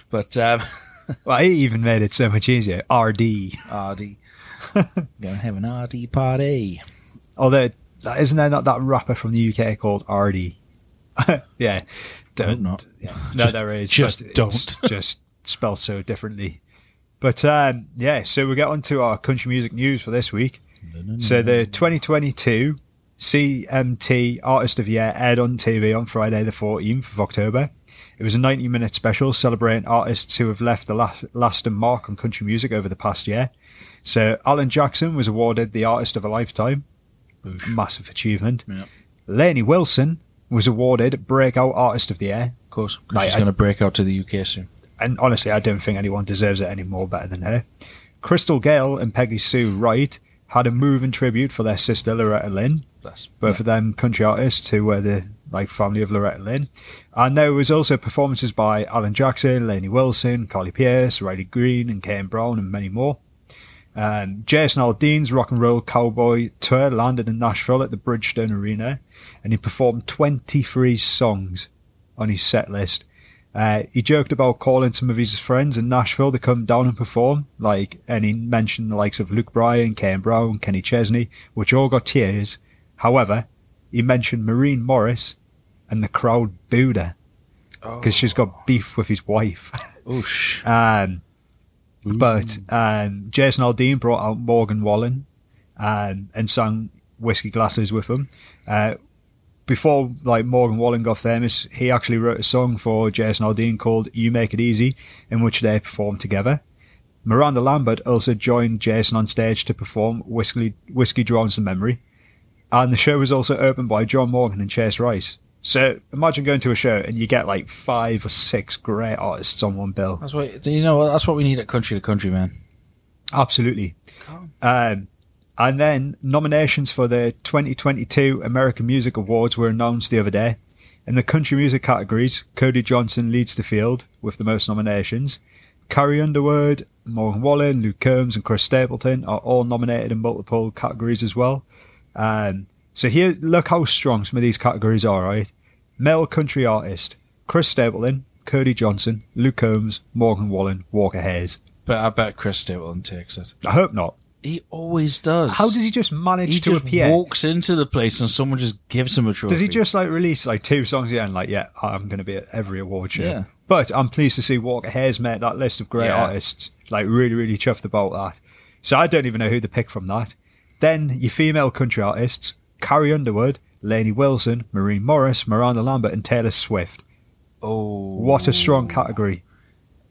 Speaker 2: but um, [LAUGHS]
Speaker 3: Well, he even made it so much easier. RD.
Speaker 2: RD, [LAUGHS] gonna have an RD party.
Speaker 3: Although, isn't there not that rapper from the UK called RD? [LAUGHS] yeah. Don't.
Speaker 2: not.
Speaker 3: Yeah. No,
Speaker 2: Just-
Speaker 3: there is.
Speaker 2: just don't.
Speaker 3: Just spelled so differently. But um, yeah, so we get on to our country music news for this week. So the 2022 CMT Artist of the Year aired on TV on Friday the 14th of October. It was a 90 minute special celebrating artists who have left the last, lasting mark on country music over the past year. So Alan Jackson was awarded the Artist of a Lifetime,
Speaker 2: Boosh.
Speaker 3: massive achievement.
Speaker 2: Yeah.
Speaker 3: Lainey Wilson was awarded Breakout Artist of the Year.
Speaker 2: Of course,
Speaker 3: Right,
Speaker 2: she's going to break out to the UK soon.
Speaker 3: and honestly, I don't think anyone deserves it any more better than her. Crystal Gayle and Peggy Sue Wright had a moving tribute for their sister Loretta Lynn,
Speaker 2: That's
Speaker 3: both of them country artists who were the like family of Loretta Lynn. And there was also performances by Alan Jackson, Lainey Wilson, Carly Pearce, Riley Green, and Kane Brown, and many more. Um, Jason Aldean's Rock and Roll Cowboy tour landed in Nashville at the Bridgestone Arena, and he performed 23 songs on his set list. Uh, he joked about calling some of his friends in Nashville to come down and perform, like, and he mentioned the likes of Luke Bryan, Kane Brown, Kenny Chesney, which all got tears. However, he mentioned Maren Morris, and the crowd booed her because she's got beef with his wife. [LAUGHS]
Speaker 2: Oosh.
Speaker 3: Um, but um, Jason Aldean brought out Morgan Wallen um, and sang Whiskey Glasses with him. Uh, before like Morgan Wallen got famous, he actually wrote a song for Jason Aldean called "You Make It Easy," in which they performed together. Miranda Lambert also joined Jason on stage to perform "Whiskey Whiskey Drowns the Memory," and the show was also opened by John Morgan and Chase Rice. So imagine going to a show and you get like five or six great artists on one bill.
Speaker 2: That's what you know. That's what we need at country to country, man.
Speaker 3: Absolutely. Um, and then nominations for the 2022 American Music Awards were announced the other day. In the country music categories, Cody Johnson leads the field with the most nominations. Carrie Underwood, Morgan Wallen, Luke Combs, and Chris Stapleton are all nominated in multiple categories as well. Um, so here, look how strong some of these categories are, right? Male country artist, Chris Stapleton, Cody Johnson, Luke Combs, Morgan Wallen, Walker Hayes.
Speaker 2: But I bet Chris Stapleton takes it.
Speaker 3: I hope not.
Speaker 2: He always does.
Speaker 3: How does he just manage
Speaker 2: he
Speaker 3: to
Speaker 2: just
Speaker 3: appear?
Speaker 2: walks into the place and someone just gives him a trophy?
Speaker 3: Does he just like release like two songs again? Like, yeah, I'm going to be at every award show.
Speaker 2: Yeah.
Speaker 3: But I'm pleased to see Walker Hayes made that list of great
Speaker 2: Yeah.
Speaker 3: artists. Like, really, really chuffed about that. So I don't even know who to pick from that. Then your female country artists: Carrie Underwood, Lainey Wilson, Maren Morris, Miranda Lambert, and Taylor Swift.
Speaker 2: Oh,
Speaker 3: What a strong category!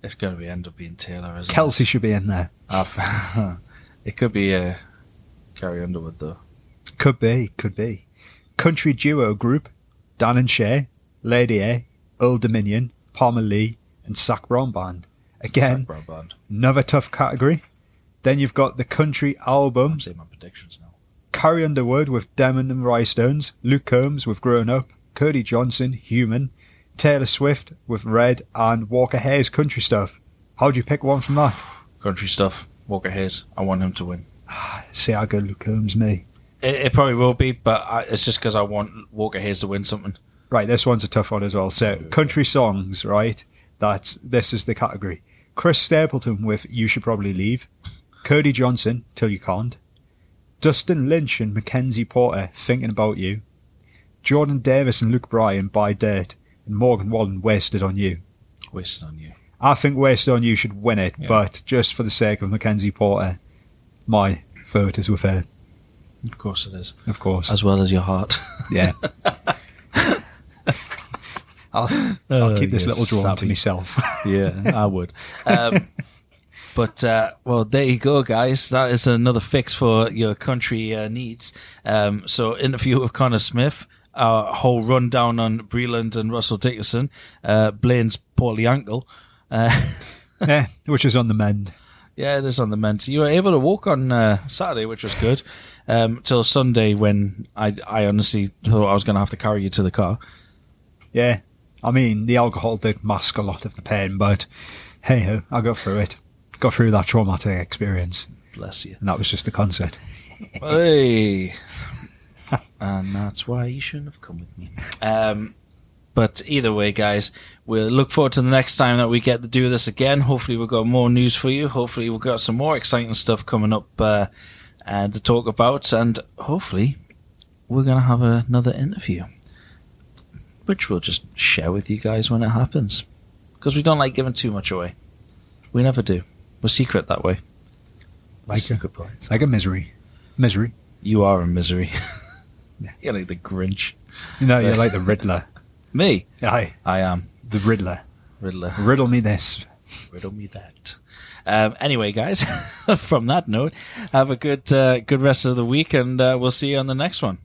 Speaker 2: It's going to be end up being Taylor, isn't
Speaker 3: Kelsey
Speaker 2: it?
Speaker 3: should be in there. [LAUGHS]
Speaker 2: It could be uh, Carrie Underwood though.
Speaker 3: Could be, could be. Country duo group Dan and Shay, Lady A, Old Dominion, Parmalee, and Zac Brown Band. Again,
Speaker 2: Brown Band.
Speaker 3: another tough category. Then you've got the country album
Speaker 2: I'm saying my predictions now.
Speaker 3: Carrie Underwood with Denim and Rhinestones, Luke Combs with Growin' Up, Cody Johnson, Human, Taylor Swift with Red, and Walker Hayes Country Stuff. How'd you pick one from that?
Speaker 2: Country stuff. Walker Hayes. I want him to win.
Speaker 3: Ah, see I go Luke Combs me.
Speaker 2: It, it probably will be, but I, it's just because I want Walker Hayes to win something.
Speaker 3: Right, this one's a tough one as well. So, country songs, right? That's this is the category. Chris Stapleton with "You Should Probably Leave," Cody Johnson "Till You Can't," Dustin Lynch and Mackenzie Porter "Thinking About You," Jordan Davis and Luke Bryan "Buy Dirt," and Morgan Wallen "Wasted on You."
Speaker 2: Wasted on you.
Speaker 3: I think "Wasted on You" should win it,
Speaker 2: Yeah.
Speaker 3: but just for the sake of Mackenzie Porter, my vote is with her,
Speaker 2: Of course it is.
Speaker 3: of course.
Speaker 2: As well as your heart.
Speaker 3: yeah. [LAUGHS] I'll, I'll keep this little drawing to myself.
Speaker 2: yeah, I would. [LAUGHS] Um, but uh, well, there you go, guys. That is another fix for your country uh, needs. Um, so, interview with Connor Smith, our whole rundown on Breland and Russell Dickerson, uh, Blaine's poorly ankle. Uh, [LAUGHS]
Speaker 3: yeah, which is on the mend.
Speaker 2: yeah, it is on the mend. You were able to walk on uh, Saturday, which was good, um, till Sunday when I, I honestly thought I was going to have to carry you to the car.
Speaker 3: Yeah, I mean the alcohol did mask a lot of the pain, but hey ho, I got through it. Got through that traumatic experience,
Speaker 2: Bless you.
Speaker 3: and that was just the concert.
Speaker 2: hey. [LAUGHS] and that's why you shouldn't have come with me. Um, but either way, guys, we'll look forward to the next time that we get to do this again. Hopefully, we've got more news for you. Hopefully, we've got some more exciting stuff coming up uh, and to talk about, and hopefully, we're gonna have another interview, which we'll just share with you guys when it happens, because we don't like giving too much away. We never do. We're secret that way.
Speaker 3: Like a,
Speaker 2: boy.
Speaker 3: it's like a misery, misery.
Speaker 2: You are a misery. [LAUGHS]
Speaker 3: Yeah.
Speaker 2: You're like the Grinch.
Speaker 3: No, you're like the Riddler. [LAUGHS]
Speaker 2: Me?
Speaker 3: Aye,
Speaker 2: I am.
Speaker 3: the Riddler.
Speaker 2: Riddler.
Speaker 3: Riddle me this.
Speaker 2: Riddle me that. Um, anyway, guys, [LAUGHS] from that note, have a good uh, good rest of the week, and uh, we'll see you on the next one.